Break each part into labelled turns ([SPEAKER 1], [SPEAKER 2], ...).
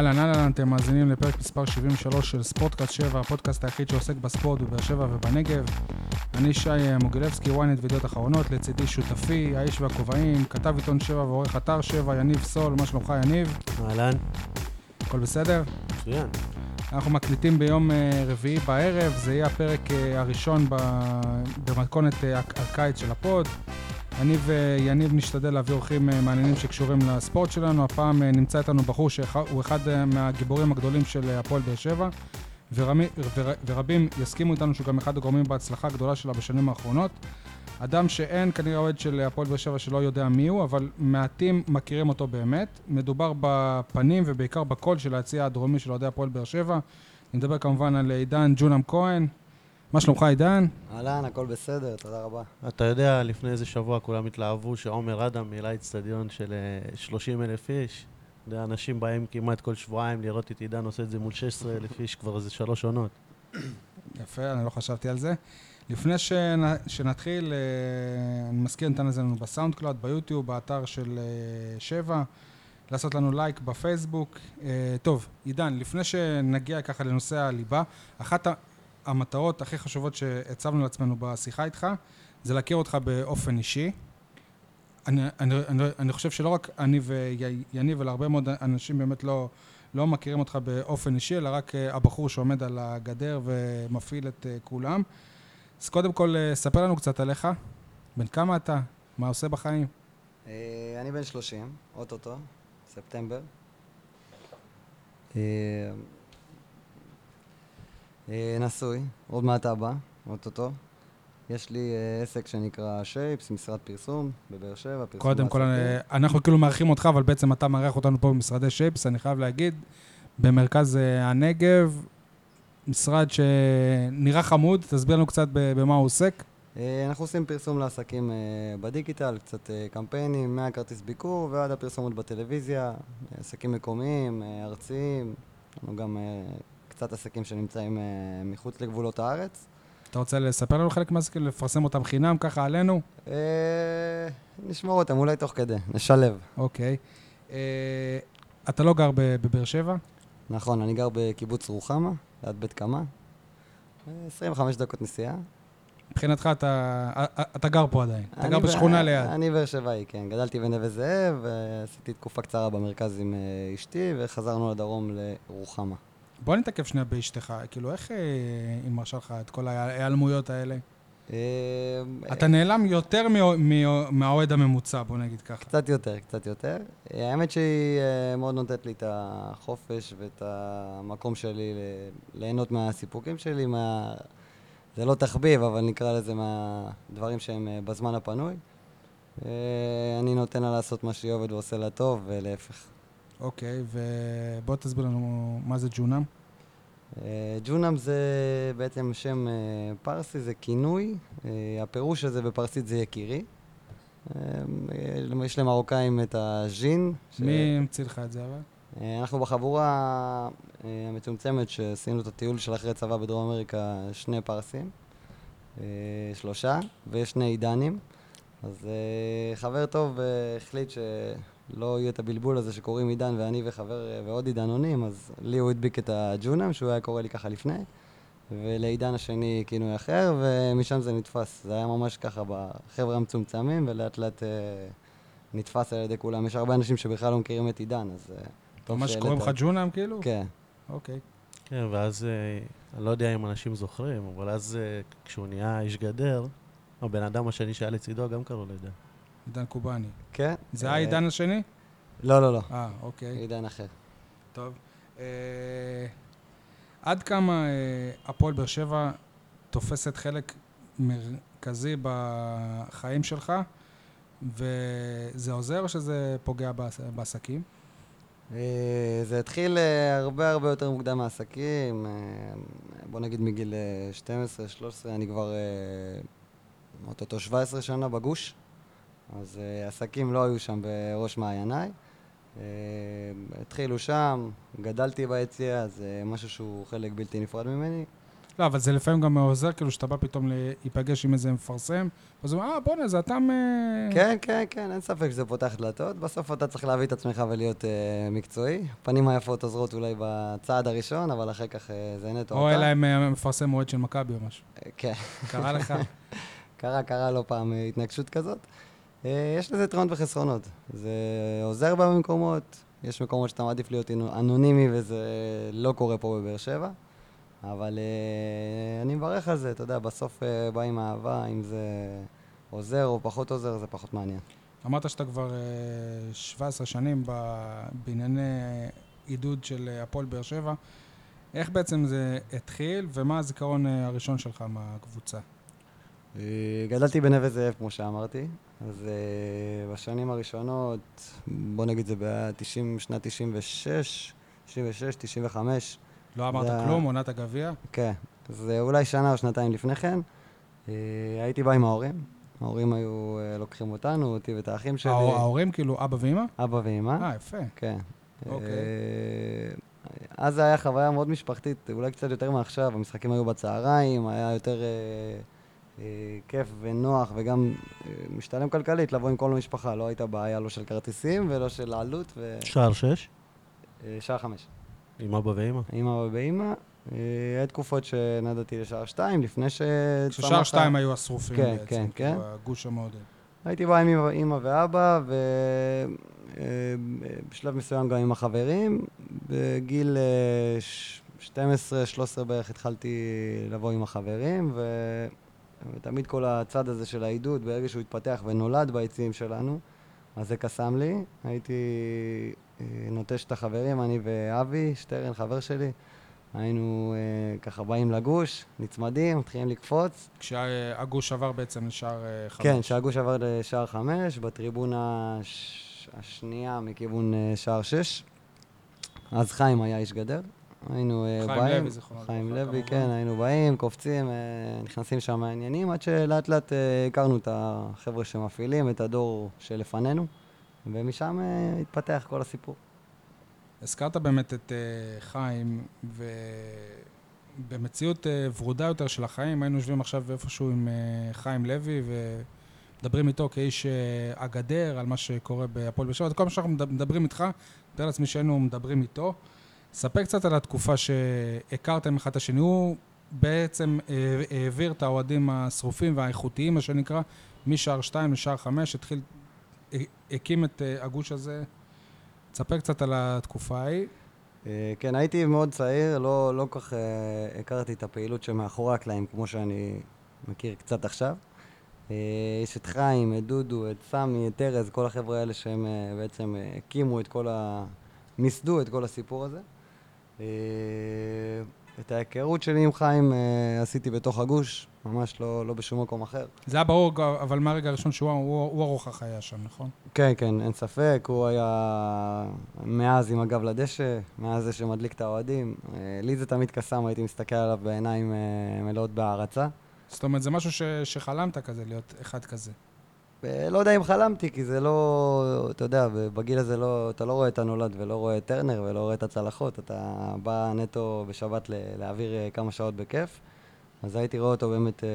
[SPEAKER 1] אהלן, אהלן, אתם מאזינים לפרק מספר 73 של ספורטקאסט 7, הפודקאסט היחיד שעוסק בספורט בבאר שבע ובנגב. אני שי מוגילבסקי, ynet וידיעות אחרונות, לצידי שותפי, האיש והכובעים, כתב עיתון 7 ועורך אתר 7, יניב סול, מה שלומך יניב?
[SPEAKER 2] אהלן,
[SPEAKER 1] הכל בסדר?
[SPEAKER 2] מצוין.
[SPEAKER 1] אנחנו מקליטים ביום אה, רביעי בערב, זה יהיה הפרק אה, הראשון במתכונת אה, הק- הקיץ של הפוד. אני ויניב נשתדל להביא אורחים אה, מעניינים שקשורים לספורט שלנו. הפעם אה, נמצא איתנו בחור שהוא אחד אה, מהגיבורים הגדולים של אה, הפועל באר שבע, ורמי, ור, ורבים יסכימו איתנו שהוא גם אחד הגורמים בהצלחה הגדולה שלה בשנים האחרונות. אדם שאין כנראה אוהד של הפועל באר שבע שלא יודע מי הוא, אבל מעטים מכירים אותו באמת. מדובר בפנים ובעיקר בקול של היציע הדרומי של אוהדי הפועל באר שבע. אני מדבר כמובן על עידן ג'ונם כהן. מה שלומך עידן?
[SPEAKER 3] אהלן, הכל בסדר, תודה רבה.
[SPEAKER 2] אתה יודע, לפני איזה שבוע כולם התלהבו שעומר אדם מילא אצטדיון של 30 אלף איש. אנשים באים כמעט כל שבועיים לראות את עידן עושה את זה מול 16 אלף איש כבר איזה שלוש עונות.
[SPEAKER 1] יפה, אני לא חשבתי על זה. לפני שנ, שנתחיל, אה, אני מזכיר, ניתן להאזין לנו ב SoundCloud, ב YouTube, באתר של אה, שבע, לעשות לנו לייק בפייסבוק. אה, טוב, עידן, לפני שנגיע ככה לנושא הליבה, אחת המטרות הכי חשובות שהצבנו לעצמנו בשיחה איתך, זה להכיר אותך באופן אישי. אני, אני, אני, אני חושב שלא רק אני ויניב, אלא הרבה מאוד אנשים באמת לא, לא מכירים אותך באופן אישי, אלא רק אה, הבחור שעומד על הגדר ומפעיל את אה, כולם. אז קודם כל, אה, ספר לנו קצת עליך. בן כמה אתה? מה עושה בחיים?
[SPEAKER 3] אני בן 30, אוטוטו, ספטמבר. אה, נשוי, עוד מעט אבא, אוטוטו. יש לי אה, עסק שנקרא שייפס, משרד פרסום בבאר שבע. פרסום
[SPEAKER 1] קודם כל. אה, אנחנו כאילו מארחים אותך, אבל בעצם אתה מארח אותנו פה במשרדי שייפס, אני חייב להגיד, במרכז הנגב, משרד שנראה חמוד, תסביר לנו קצת במה הוא עוסק.
[SPEAKER 3] אנחנו עושים פרסום לעסקים בדיגיטל, קצת קמפיינים, מהכרטיס ביקור ועד הפרסומות בטלוויזיה, עסקים מקומיים, ארציים, יש לנו גם קצת עסקים שנמצאים אה, מחוץ לגבולות הארץ.
[SPEAKER 1] אתה רוצה לספר לנו חלק מהעסקים, לפרסם אותם חינם ככה עלינו?
[SPEAKER 3] אה, נשמור אותם, אולי תוך כדי, נשלב.
[SPEAKER 1] אוקיי. אה, אתה לא גר ב- בבאר שבע?
[SPEAKER 3] נכון, אני גר בקיבוץ רוחמה, ליד בית קמה. אה, 25 דקות נסיעה.
[SPEAKER 1] מבחינתך אתה, אתה גר פה עדיין. אתה גר
[SPEAKER 3] ב-
[SPEAKER 1] בשכונה ליד.
[SPEAKER 3] אני באר שבעי, כן. גדלתי בנווה זאב, ועשיתי תקופה קצרה במרכז עם אשתי, וחזרנו לדרום לרוחמה.
[SPEAKER 1] בוא נתעכב שנייה באשתך. כאילו, איך אה, היא מרשה לך את כל ההיעלמויות האלה?
[SPEAKER 3] אה,
[SPEAKER 1] אתה נעלם יותר מהאוהד הממוצע, בוא נגיד ככה.
[SPEAKER 3] קצת יותר, קצת יותר. אה, האמת שהיא מאוד נותנת לי את החופש ואת המקום שלי ליהנות מהסיפוקים שלי, מה... זה לא תחביב, אבל נקרא לזה מהדברים שהם בזמן הפנוי. אני נותן לה לעשות מה שהיא אוהבת ועושה לה טוב, ולהפך.
[SPEAKER 1] אוקיי, ובוא תסביר לנו מה זה ג'ונם.
[SPEAKER 3] אה, ג'ונם זה בעצם שם אה, פרסי, זה כינוי. אה, הפירוש הזה בפרסית זה יקירי. יש למרוקאים את הז'ין. ש-
[SPEAKER 1] מי המציא לך את זה אבל?
[SPEAKER 3] אנחנו בחבורה המצומצמת שעשינו את הטיול של אחרי צבא בדרום אמריקה, שני פרסים, שלושה, ויש שני עידנים. אז חבר טוב החליט שלא יהיה את הבלבול הזה שקוראים עידן ואני וחבר אה, ועוד עידן עונים, אז לי הוא הדביק את הג'ונם, שהוא היה קורא לי ככה לפני, ולעידן השני כינוי אחר, ומשם זה נתפס. זה היה ממש ככה בחבר'ה המצומצמים, ולאט לאט אה, נתפס על ידי כולם. יש הרבה אנשים שבכלל לא מכירים את עידן, אז... אה, טוב
[SPEAKER 1] ממש קוראים לך. ג'ונם כאילו?
[SPEAKER 3] כן.
[SPEAKER 1] אוקיי.
[SPEAKER 2] כן, ואז, אה, אני לא יודע אם אנשים זוכרים, אבל אז אה, כשהוא נהיה איש גדר, הבן אדם השני שהיה לצידו גם קראו לו עידן.
[SPEAKER 1] עידן קובאני.
[SPEAKER 3] כן?
[SPEAKER 1] זה
[SPEAKER 3] אה,
[SPEAKER 1] העידן השני?
[SPEAKER 3] לא, לא, לא.
[SPEAKER 1] אה, אוקיי.
[SPEAKER 3] עידן אחר.
[SPEAKER 1] טוב. אה, עד כמה אה, הפועל באר שבע תופסת חלק מרכזי בחיים שלך, וזה עוזר או שזה פוגע בעס- בעסקים?
[SPEAKER 3] זה התחיל הרבה הרבה יותר מוקדם מהעסקים. בוא נגיד מגיל 12-13, אני כבר אוטוטו 17 שנה בגוש. אז אה, עסקים לא היו שם בראש מעייניי. אה, התחילו שם, גדלתי ביציע, זה משהו שהוא חלק בלתי נפרד ממני.
[SPEAKER 1] לא, אבל זה לפעמים גם עוזר, כאילו, שאתה בא פתאום להיפגש עם איזה מפרסם, אז הוא אומר, אה, בואנה, זה אתה מ...
[SPEAKER 3] כן, כן, כן, אין ספק שזה פותח דלתות. בסוף אתה צריך להביא את עצמך ולהיות אה, מקצועי. הפנים היפות עוזרות אולי בצעד הראשון, אבל אחר כך אה, זה נטו
[SPEAKER 1] או. אלא אם אה, מפרסם אוהד של מכבי או משהו.
[SPEAKER 3] כן,
[SPEAKER 1] קרה לך?
[SPEAKER 3] קרה, קרה לא פעם התנגשות כזאת. אה, יש לזה יתרונות וחסרונות. זה עוזר בה במקומות, יש מקומות שאתה מעדיף להיות אנו- אנונימי וזה לא קורה פה בבאר שבע. אבל אה, אני מברך על זה, אתה יודע, בסוף אה, בא עם אהבה, אם זה עוזר או פחות עוזר, זה פחות מעניין.
[SPEAKER 1] אמרת שאתה כבר אה, 17 שנים בענייני עידוד של הפועל באר שבע. איך בעצם זה התחיל, ומה הזיכרון הראשון שלך מהקבוצה?
[SPEAKER 3] אה, גדלתי בנווה זאב, כמו שאמרתי, אז אה, בשנים הראשונות, בוא נגיד זה ב-90, שנת 96, 96, 95,
[SPEAKER 1] לא אמרת
[SPEAKER 3] זה
[SPEAKER 1] כלום, עונת הגביע?
[SPEAKER 3] כן, אז אה, אולי שנה או שנתיים לפני כן, הייתי בא עם ההורים. ההורים היו לוקחים אותנו, אותי ואת האחים שלי,
[SPEAKER 1] ההור- ההורים, כאילו, אבא ואמא?
[SPEAKER 3] אבא ואמא.
[SPEAKER 1] אה, יפה.
[SPEAKER 3] כן.
[SPEAKER 1] אוקיי.
[SPEAKER 3] אז זה היה חוויה מאוד משפחתית, אולי קצת יותר מעכשיו, המשחקים היו בצהריים, היה יותר כיף ונוח וגם אה, משתלם כלכלית לבוא עם כל המשפחה, לא הייתה בעיה לא של כרטיסים ולא של עלות
[SPEAKER 2] שער שש,
[SPEAKER 3] ושער חמש.
[SPEAKER 2] עם אבא ואמא.
[SPEAKER 3] אימא ואימא, אה, היה תקופות שנדדתי לשער שתיים, לפני ש...
[SPEAKER 1] כששאר שתיים היו השרופים
[SPEAKER 3] כן,
[SPEAKER 1] בעצם.
[SPEAKER 3] כן,
[SPEAKER 1] כאילו,
[SPEAKER 3] כן.
[SPEAKER 1] הגוש המעודד.
[SPEAKER 3] הייתי בא עם אימא- ואבא, ובשלב מסוים גם עם החברים. בגיל אה, ש- 12-13 בערך התחלתי לבוא עם החברים, ו... ותמיד כל הצד הזה של העידוד, ברגע שהוא התפתח ונולד ביציעים שלנו, אז זה קסם לי. הייתי אה, נוטש את החברים, אני ואבי, שטרן, חבר שלי. היינו אה, ככה באים לגוש, נצמדים, מתחילים לקפוץ.
[SPEAKER 1] כשהגוש עבר בעצם לשער אה, חמש.
[SPEAKER 3] כן, שהגוש עבר לשער חמש, בטריבונה הש... השנייה מכיוון אה, שער שש. אז חיים היה איש גדר. היינו אה,
[SPEAKER 1] חיים
[SPEAKER 3] באים,
[SPEAKER 1] לוי, זיכרונו
[SPEAKER 3] חיים לוי. כן, היינו באים, קופצים, אה, נכנסים שם העניינים, עד שלאט לאט אה, הכרנו את החבר'ה שמפעילים, את הדור שלפנינו, ומשם התפתח כל הסיפור.
[SPEAKER 1] הזכרת באמת את חיים, ובמציאות ורודה יותר של החיים, היינו יושבים עכשיו איפשהו עם חיים לוי, ומדברים איתו כאיש הגדר על מה שקורה בהפועל באר שבע. כל מה שאנחנו מדב- מדברים איתך, מתאר לעצמי שהיינו מדברים איתו. ספר קצת על התקופה שהכרתם אחד את השני. הוא בעצם העביר את האוהדים השרופים והאיכותיים, מה שנקרא, משער 2 לשער 5, התחיל, הקים את אה, הגוש הזה. תספר קצת על התקופה ההיא.
[SPEAKER 3] אה, כן, הייתי מאוד צעיר, לא, לא כל כך אה, הכרתי את הפעילות שמאחורי הקלעים, כמו שאני מכיר קצת עכשיו. יש את חיים, את דודו, את סמי, את ארז, כל החבר'ה האלה שהם בעצם הקימו את כל ה... מיסדו את כל הסיפור הזה. אה, את ההיכרות שלי עם חיים אה, עשיתי בתוך הגוש, ממש לא, לא בשום מקום אחר.
[SPEAKER 1] זה היה ברור, אבל מהרגע הראשון שהוא הוא, הוא הרוחח היה שם, נכון?
[SPEAKER 3] כן, כן, אין ספק, הוא היה מאז עם הגב לדשא, מאז זה שמדליק את האוהדים. אה, לי זה תמיד קסם, הייתי מסתכל עליו בעיניים מלאות בהערצה.
[SPEAKER 1] זאת אומרת, זה משהו ש, שחלמת כזה, להיות אחד כזה.
[SPEAKER 3] לא יודע אם חלמתי, כי זה לא, אתה יודע, בגיל הזה לא, אתה לא רואה את הנולד ולא רואה את טרנר ולא רואה את הצלחות, אתה בא נטו בשבת להעביר אה, כמה שעות בכיף. אז הייתי רואה אותו באמת אה,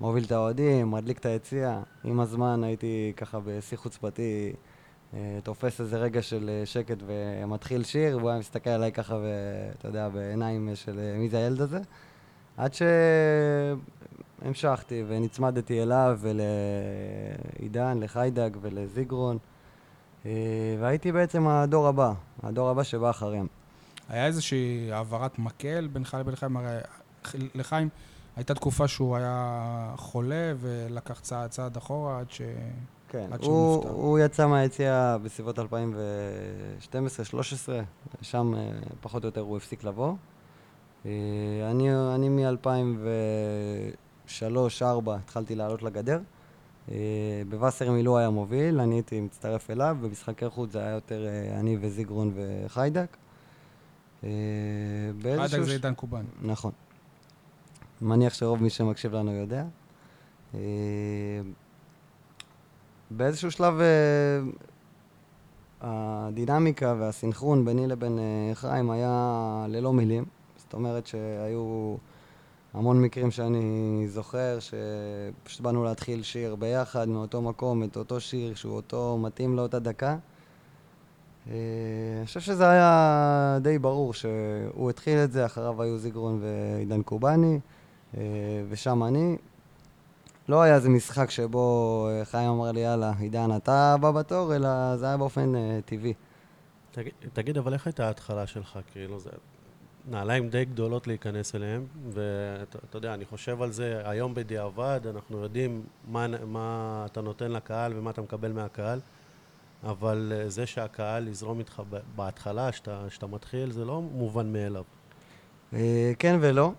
[SPEAKER 3] מוביל את האוהדים, מדליק את היציע. עם הזמן הייתי ככה בשיא חוצפתי, אה, תופס איזה רגע של אה, שקט ומתחיל שיר, והוא היה מסתכל עליי ככה, ואתה יודע, בעיניים של אה, מי זה הילד הזה. עד שהמשכתי ונצמדתי אליו ולעידן, לחיידק ולזיגרון, אה, והייתי בעצם הדור הבא, הדור הבא שבא אחריהם.
[SPEAKER 1] היה איזושהי העברת מקל בינך לבין חיים? הרי לחיים הייתה תקופה שהוא היה חולה ולקח צעד צעד אחורה עד ש...
[SPEAKER 3] כן,
[SPEAKER 1] עד
[SPEAKER 3] הוא,
[SPEAKER 1] נפטר.
[SPEAKER 3] הוא יצא מהיציאה בסביבות 2012-2013, שם אה, פחות או יותר הוא הפסיק לבוא. אה, אני, אני מ-2003-2004 התחלתי לעלות לגדר. אה, בווסרמיל הוא היה מוביל, אני הייתי מצטרף אליו, במשחקי חוץ זה היה יותר אה, אני וזיגרון וחיידק. אה,
[SPEAKER 1] חיידק זה עידן קובאני.
[SPEAKER 3] נכון. מניח שרוב מי שמקשיב לנו יודע. באיזשהו שלב הדינמיקה והסינכרון ביני לבין חיים היה ללא מילים. זאת אומרת שהיו המון מקרים שאני זוכר, שפשוט באנו להתחיל שיר ביחד, מאותו מקום, את אותו שיר, שהוא אותו מתאים לאותה דקה. אה, אני חושב שזה היה די ברור שהוא התחיל את זה, אחריו היו זיגרון ועידן קובאני, אה, ושם אני. לא היה איזה משחק שבו אה, חיים אמר לי, יאללה, עידן, אתה הבא בתור, אלא זה היה באופן טבעי.
[SPEAKER 2] תגיד, תגיד, אבל איך הייתה ההתחלה שלך? כאילו, זה נעליים די גדולות להיכנס אליהם, ואתה יודע, אני חושב על זה היום בדיעבד, אנחנו יודעים מה, מה אתה נותן לקהל ומה אתה מקבל מהקהל, אבל אה, זה שהקהל יזרום איתך בהתחלה, שאתה, שאתה מתחיל, זה לא מובן מאליו.
[SPEAKER 3] אה, כן ולא,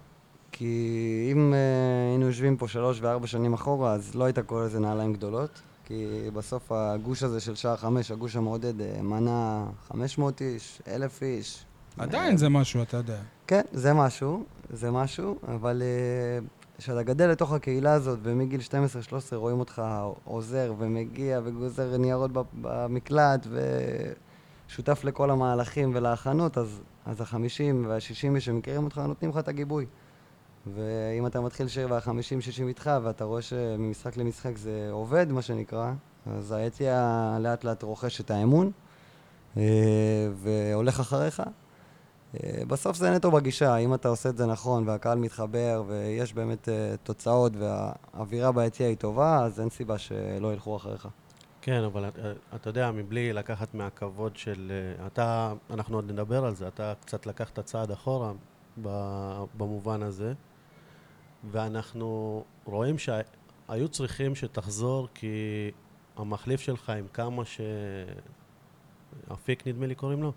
[SPEAKER 3] כי אם אה, היינו יושבים פה שלוש וארבע שנים אחורה, אז לא היית קורא לזה נעליים גדולות, כי בסוף הגוש הזה של שער חמש, הגוש המעודד, מנה 500 איש, אלף איש.
[SPEAKER 1] עדיין זה משהו, אתה יודע.
[SPEAKER 3] כן, זה משהו, זה משהו, אבל אה, כשאתה גדל לתוך הקהילה הזאת, ומגיל 12-13 רואים אותך עוזר ומגיע וגוזר ניירות במקלט ושותף לכל המהלכים ולהכנות, אז, אז החמישים והשישים שמכירים אותך נותנים לך את הגיבוי. ואם אתה מתחיל שיר והחמישים, שישים איתך, ואתה רואה שממשחק למשחק זה עובד, מה שנקרא, אז היציע לאט לאט רוכש את האמון אה, והולך אחריך. אה, בסוף זה נטו בגישה, אם אתה עושה את זה נכון והקהל מתחבר ויש באמת אה, תוצאות והאווירה ביציע היא טובה, אז אין סיבה שלא ילכו אחריך.
[SPEAKER 2] כן, אבל אתה, יודע, מבלי לקחת מהכבוד של... אה, אתה, אנחנו עוד נדבר על זה, אתה קצת לקחת צעד אחורה במובן הזה, ואנחנו רואים שהיו צריכים שתחזור כי המחליף שלך עם כמה ש... אפיק נדמה לי קוראים לו?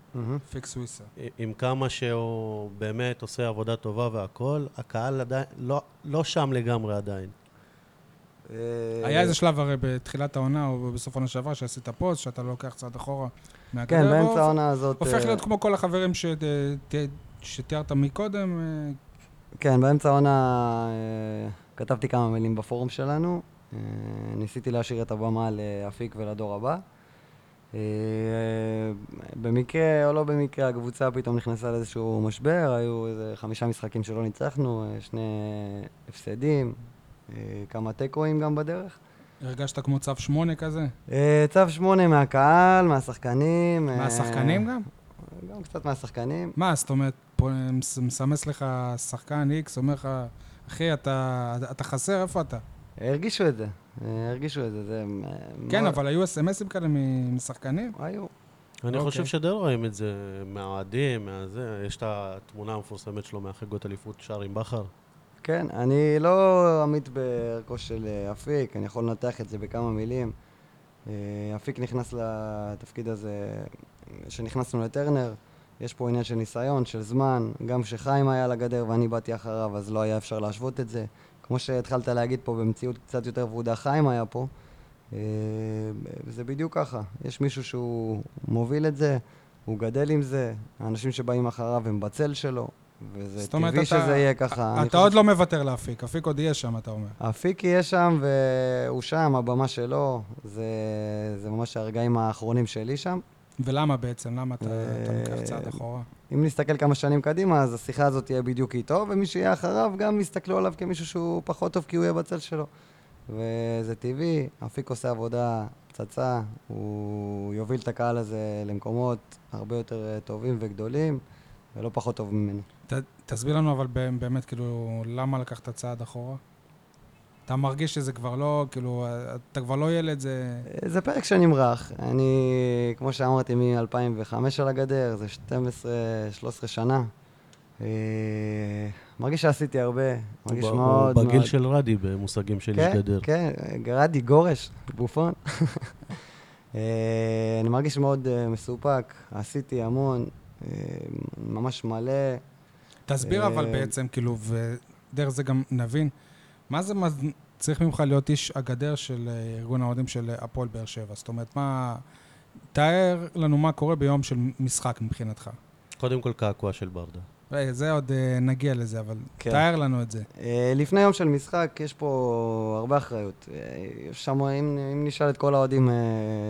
[SPEAKER 1] אפיק סוויסה.
[SPEAKER 2] עם כמה שהוא באמת עושה עבודה טובה והכול, הקהל עדיין, לא, לא שם לגמרי עדיין.
[SPEAKER 3] אה,
[SPEAKER 1] היה איזה שלב הרי בתחילת העונה או בסוף העונה שעברה שעשית פוסט, שאתה לוקח צעד אחורה.
[SPEAKER 3] כן, באמצע העונה הזאת...
[SPEAKER 1] הופך
[SPEAKER 3] אה,
[SPEAKER 1] להיות כמו כל החברים ת- שתיארת מקודם. אה,
[SPEAKER 3] כן, באמצע העונה אה, כתבתי כמה מילים בפורום שלנו. אה, ניסיתי להשאיר את הבמה לאפיק ולדור הבא. אה, במקרה או לא במקרה, הקבוצה פתאום נכנסה לאיזשהו משבר, היו איזה חמישה משחקים שלא ניצחנו, אה, שני הפסדים, אה, כמה תיקואים גם בדרך.
[SPEAKER 1] הרגשת כמו צו שמונה כזה?
[SPEAKER 3] צו שמונה מהקהל, מהשחקנים.
[SPEAKER 1] מהשחקנים גם?
[SPEAKER 3] גם קצת מהשחקנים.
[SPEAKER 1] מה, זאת אומרת, פה מס- מסמס לך שחקן איקס, אומר לך, אחי, אתה אתה חסר, איפה אתה?
[SPEAKER 3] הרגישו את זה, הרגישו את זה. זה אה,
[SPEAKER 1] כן, אבל היו אס.אם.אסים כאלה משחקנים?
[SPEAKER 3] היו.
[SPEAKER 2] אני
[SPEAKER 1] אוקיי.
[SPEAKER 2] חושב שדי רואים את זה מהאוהדים, מהזה. יש את התמונה המפורסמת שלו מהחגות אליפות שער עם בכר.
[SPEAKER 3] כן, אני לא עמית בערכו של אה, אפיק, אני יכול לנתח את זה בכמה מילים. אה, אפיק נכנס לתפקיד הזה, כשנכנסנו לטרנר, יש פה עניין של ניסיון, של זמן, גם כשחיים היה על הגדר ואני באתי אחריו, אז לא היה אפשר להשוות את זה. כמו שהתחלת להגיד פה, במציאות קצת יותר ורודה, חיים היה פה. אה, זה בדיוק ככה, יש מישהו שהוא מוביל את זה, הוא גדל עם זה, האנשים שבאים אחריו הם בצל שלו, וזה טבעי
[SPEAKER 1] אתה-
[SPEAKER 3] שזה יהיה ככה.
[SPEAKER 1] אתה
[SPEAKER 3] חושב
[SPEAKER 1] עוד לא מוותר לאפיק, אפיק עוד יהיה שם, אתה אומר.
[SPEAKER 3] אפיק יהיה שם, והוא שם, הבמה שלו, זה, זה ממש הרגעים האחרונים שלי שם.
[SPEAKER 1] ולמה בעצם? למה אתה אתה
[SPEAKER 3] אה,
[SPEAKER 1] לוקח צעד אחורה?
[SPEAKER 3] אם נסתכל כמה שנים קדימה, אז השיחה הזאת תהיה בדיוק איתו, ומי שיהיה אחריו גם יסתכלו עליו כמישהו שהוא פחות טוב, כי הוא יהיה בצל שלו. וזה טבעי, אפיק עושה עבודה פצצה, הוא יוביל את הקהל הזה למקומות הרבה יותר אה, טובים וגדולים, ולא פחות טוב ממני.
[SPEAKER 1] ת- תסביר לנו אבל באמת, כאילו, למה לקחת צעד אחורה? אתה מרגיש שזה כבר לא, כאילו, אתה כבר לא ילד, זה...
[SPEAKER 3] זה פרק שנמרח. אני, כמו שאמרתי, מ-2005 על הגדר, זה 12-13 שנה. אה, מרגיש שעשיתי הרבה, מרגיש
[SPEAKER 2] הוא ב-
[SPEAKER 3] מאוד
[SPEAKER 2] הוא בגיל
[SPEAKER 3] מאוד...
[SPEAKER 2] של רדי במושגים של איש
[SPEAKER 3] כן,
[SPEAKER 2] גדר.
[SPEAKER 3] כן, גרדי, גורש, בופון. אה, אני מרגיש מאוד אה, מסופק, עשיתי המון, ממש מלא.
[SPEAKER 1] תסביר אבל בעצם, כאילו, ודרך זה גם נבין, מה זה מה צריך ממך להיות איש הגדר של אה, ארגון האוהדים של אה, הפועל באר שבע? זאת אומרת, מה... תאר לנו מה קורה ביום של משחק מבחינתך.
[SPEAKER 2] קודם כל קעקוע של ברדה.
[SPEAKER 1] זה עוד אה, נגיע לזה, אבל
[SPEAKER 3] כן.
[SPEAKER 1] תאר לנו את זה.
[SPEAKER 3] אה, לפני יום של משחק יש פה הרבה אחריות. אה, יש שם, אם, אם נשאל את כל האוהדים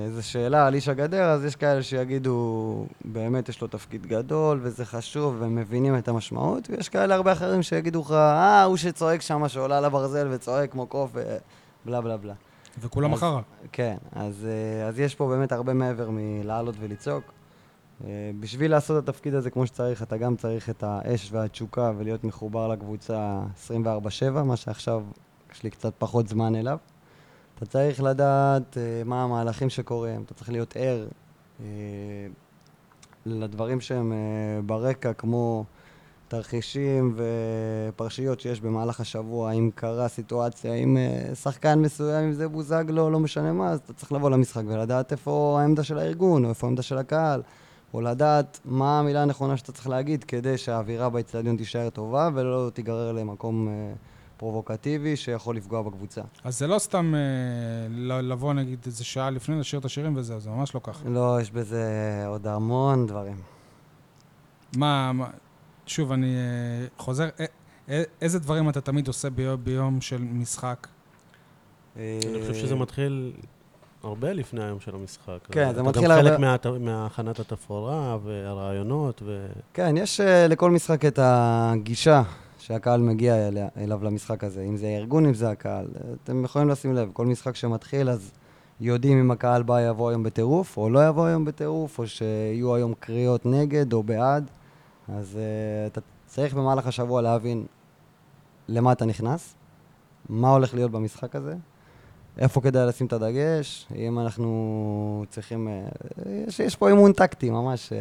[SPEAKER 3] איזה שאלה על איש הגדר, אז יש כאלה שיגידו, באמת יש לו תפקיד גדול וזה חשוב והם מבינים את המשמעות, ויש כאלה הרבה אחרים שיגידו לך, אה, הוא שצועק שם, שעולה על הברזל וצועק כמו קוף ובלה בלה בלה.
[SPEAKER 1] וכולם אחריו.
[SPEAKER 3] כן, אז, אז יש פה באמת הרבה מעבר מלעלות ולצעוק. אה, בשביל לעשות את התפקיד הזה כמו שצריך, אתה גם צריך את האש והתשוקה ולהיות מחובר לקבוצה 24/7, מה שעכשיו יש לי קצת פחות זמן אליו. אתה צריך לדעת אה, מה המהלכים שקורים, אתה צריך להיות ער אה, לדברים שהם ברקע, כמו תרחישים ופרשיות שיש במהלך השבוע, אם קרה סיטואציה, אם שחקן מסוים, אם זה בוזגלו, לא משנה מה, אז אתה צריך לבוא למשחק ולדעת איפה העמדה של הארגון, או איפה העמדה של הקהל, או לדעת מה המילה הנכונה שאתה צריך להגיד כדי שהאווירה באצטדיון תישאר טובה ולא תיגרר למקום אה, פרובוקטיבי שיכול לפגוע בקבוצה.
[SPEAKER 1] אז זה לא סתם אה, לבוא נגיד איזה שעה לפני, לשיר את השירים וזהו, זה ממש לא ככה.
[SPEAKER 3] לא, יש בזה עוד המון דברים.
[SPEAKER 1] מה, מה- שוב, אני אה, חוזר, א- א- איזה דברים אתה תמיד עושה ביום, ביום של משחק?
[SPEAKER 3] אה,
[SPEAKER 2] אני חושב שזה מתחיל הרבה לפני היום של המשחק.
[SPEAKER 3] כן, זה מתחיל
[SPEAKER 2] אתה גם
[SPEAKER 3] הרבה-
[SPEAKER 2] חלק מהת- מהכנת התפאורה והרעיונות, ו...
[SPEAKER 3] כן, יש uh, לכל משחק את הגישה שהקהל מגיע אליה, אליו למשחק הזה, אם זה הארגון, אם זה הקהל. אתם יכולים לשים לב, כל משחק שמתחיל, אז יודעים אם הקהל בא יבוא היום בטירוף, או לא יבוא היום בטירוף, או שיהיו היום קריאות נגד או בעד. אז uh, אתה צריך במהלך השבוע להבין למה אתה נכנס, מה הולך להיות במשחק הזה, איפה כדאי לשים את הדגש, אם אנחנו צריכים... אה, יש, יש פה אימון טקטי ממש. אה,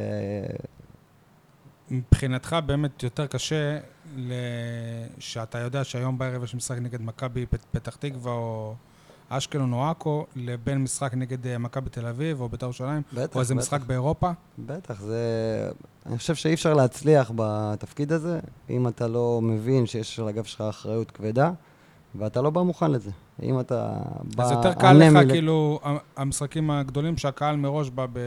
[SPEAKER 1] מבחינתך באמת יותר קשה. שאתה יודע שהיום בערב יש משחק נגד מכבי פת- פתח תקווה או אשקלון או עכו, לבין משחק נגד אה, מכבי תל אביב או בית"ר ירושלים, או איזה
[SPEAKER 3] בטח.
[SPEAKER 1] משחק באירופה.
[SPEAKER 3] בטח, זה... אני חושב שאי אפשר להצליח בתפקיד הזה, אם אתה לא מבין שיש על הגב שלך אחריות כבדה, ואתה לא בא מוכן לזה. אם אתה בא...
[SPEAKER 1] אז יותר קל לך,
[SPEAKER 3] ל-
[SPEAKER 1] כאילו, המשחקים הגדולים שהקהל מראש בא ב...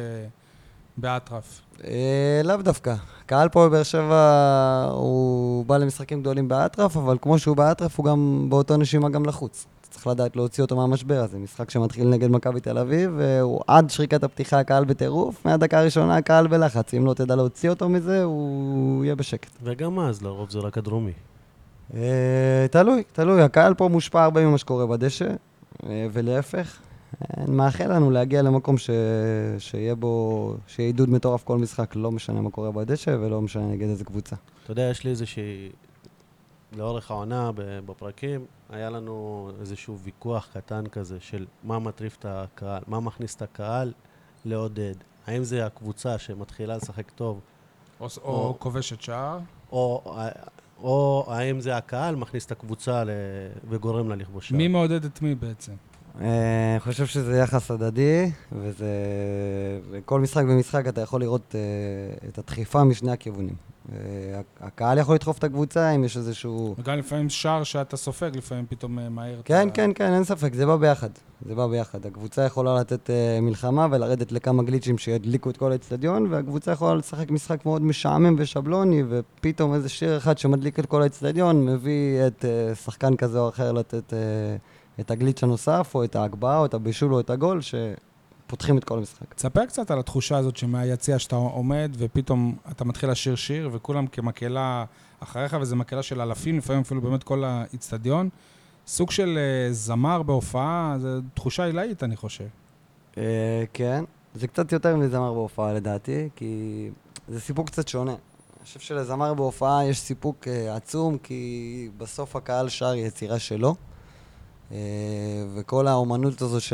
[SPEAKER 1] באטרף.
[SPEAKER 3] אה, לאו דווקא. קהל פה בבאר שבע, הוא בא למשחקים גדולים באטרף, אבל כמו שהוא באטרף, הוא גם באותו נשימה גם לחוץ. אתה צריך לדעת להוציא אותו מהמשבר הזה. משחק שמתחיל נגד מכבי תל אביב, והוא עד שריקת הפתיחה הקהל בטירוף, מהדקה הראשונה הקהל בלחץ. אם לא תדע להוציא אותו מזה, הוא יהיה בשקט.
[SPEAKER 2] וגם אז, לרוב זה רק הדרומי.
[SPEAKER 3] אה, תלוי, תלוי. הקהל פה מושפע הרבה ממה שקורה בדשא, אה, ולהפך. אה, מאחל לנו להגיע למקום ש... שיהיה בו, שיהיה עידוד מטורף כל משחק, לא משנה מה קורה בדשא ולא משנה נגד איזה קבוצה.
[SPEAKER 2] אתה יודע, יש לי איזושהי... לאורך העונה, בפרקים, היה לנו איזשהו ויכוח קטן כזה של מה מטריף את הקהל, מה מכניס את הקהל לעודד. האם זה הקבוצה שמתחילה לשחק טוב,
[SPEAKER 1] או, או
[SPEAKER 2] או-
[SPEAKER 1] כובשת שער.
[SPEAKER 2] או, או האם זה הקהל מכניס את הקבוצה ל... וגורם לה לכבוש שער?
[SPEAKER 1] מי מעודד את מי בעצם?
[SPEAKER 3] אה, אני חושב שזה יחס הדדי, וזה... וכל משחק ומשחק אתה יכול לראות אה, את הדחיפה משני הכיוונים. הקהל יכול לדחוף את הקבוצה אם יש איזשהו...
[SPEAKER 1] וגם לפעמים שער שאתה סופג, לפעמים פתאום אה, מהר.
[SPEAKER 3] כן,
[SPEAKER 1] אתה-
[SPEAKER 3] כן, כן, אין ספק, זה בא ביחד. זה בא ביחד. הקבוצה יכולה לתת uh, מלחמה ולרדת לכמה גליצ'ים שידליקו את כל האצטדיון, והקבוצה יכולה לשחק משחק מאוד משעמם ושבלוני, ופתאום איזה שיר אחד שמדליק את כל האצטדיון, מביא את uh, שחקן כזה או אחר לתת uh, את הגליץ' הנוסף, או את ההגבהה, או את הבישול, או את הגול, שפותחים את כל המשחק.
[SPEAKER 1] תספר קצת על התחושה הזאת שמהיציע שאתה עומד, ופתאום אתה מתחיל לשיר שיר, וכולם כמקהלה אחריך, וזו מקהלה של אלפים, לפעמים אפילו באמת כל האיצטדיון. סוג של אה, זמר בהופעה, זו תחושה עילאית, אני חושב.
[SPEAKER 3] Uh, כן, זה קצת יותר מזמר בהופעה לדעתי, כי זה סיפוק קצת שונה. אני חושב שלזמר בהופעה יש סיפוק uh, עצום, כי בסוף הקהל שר יצירה שלו, uh, וכל האומנות הזו ש...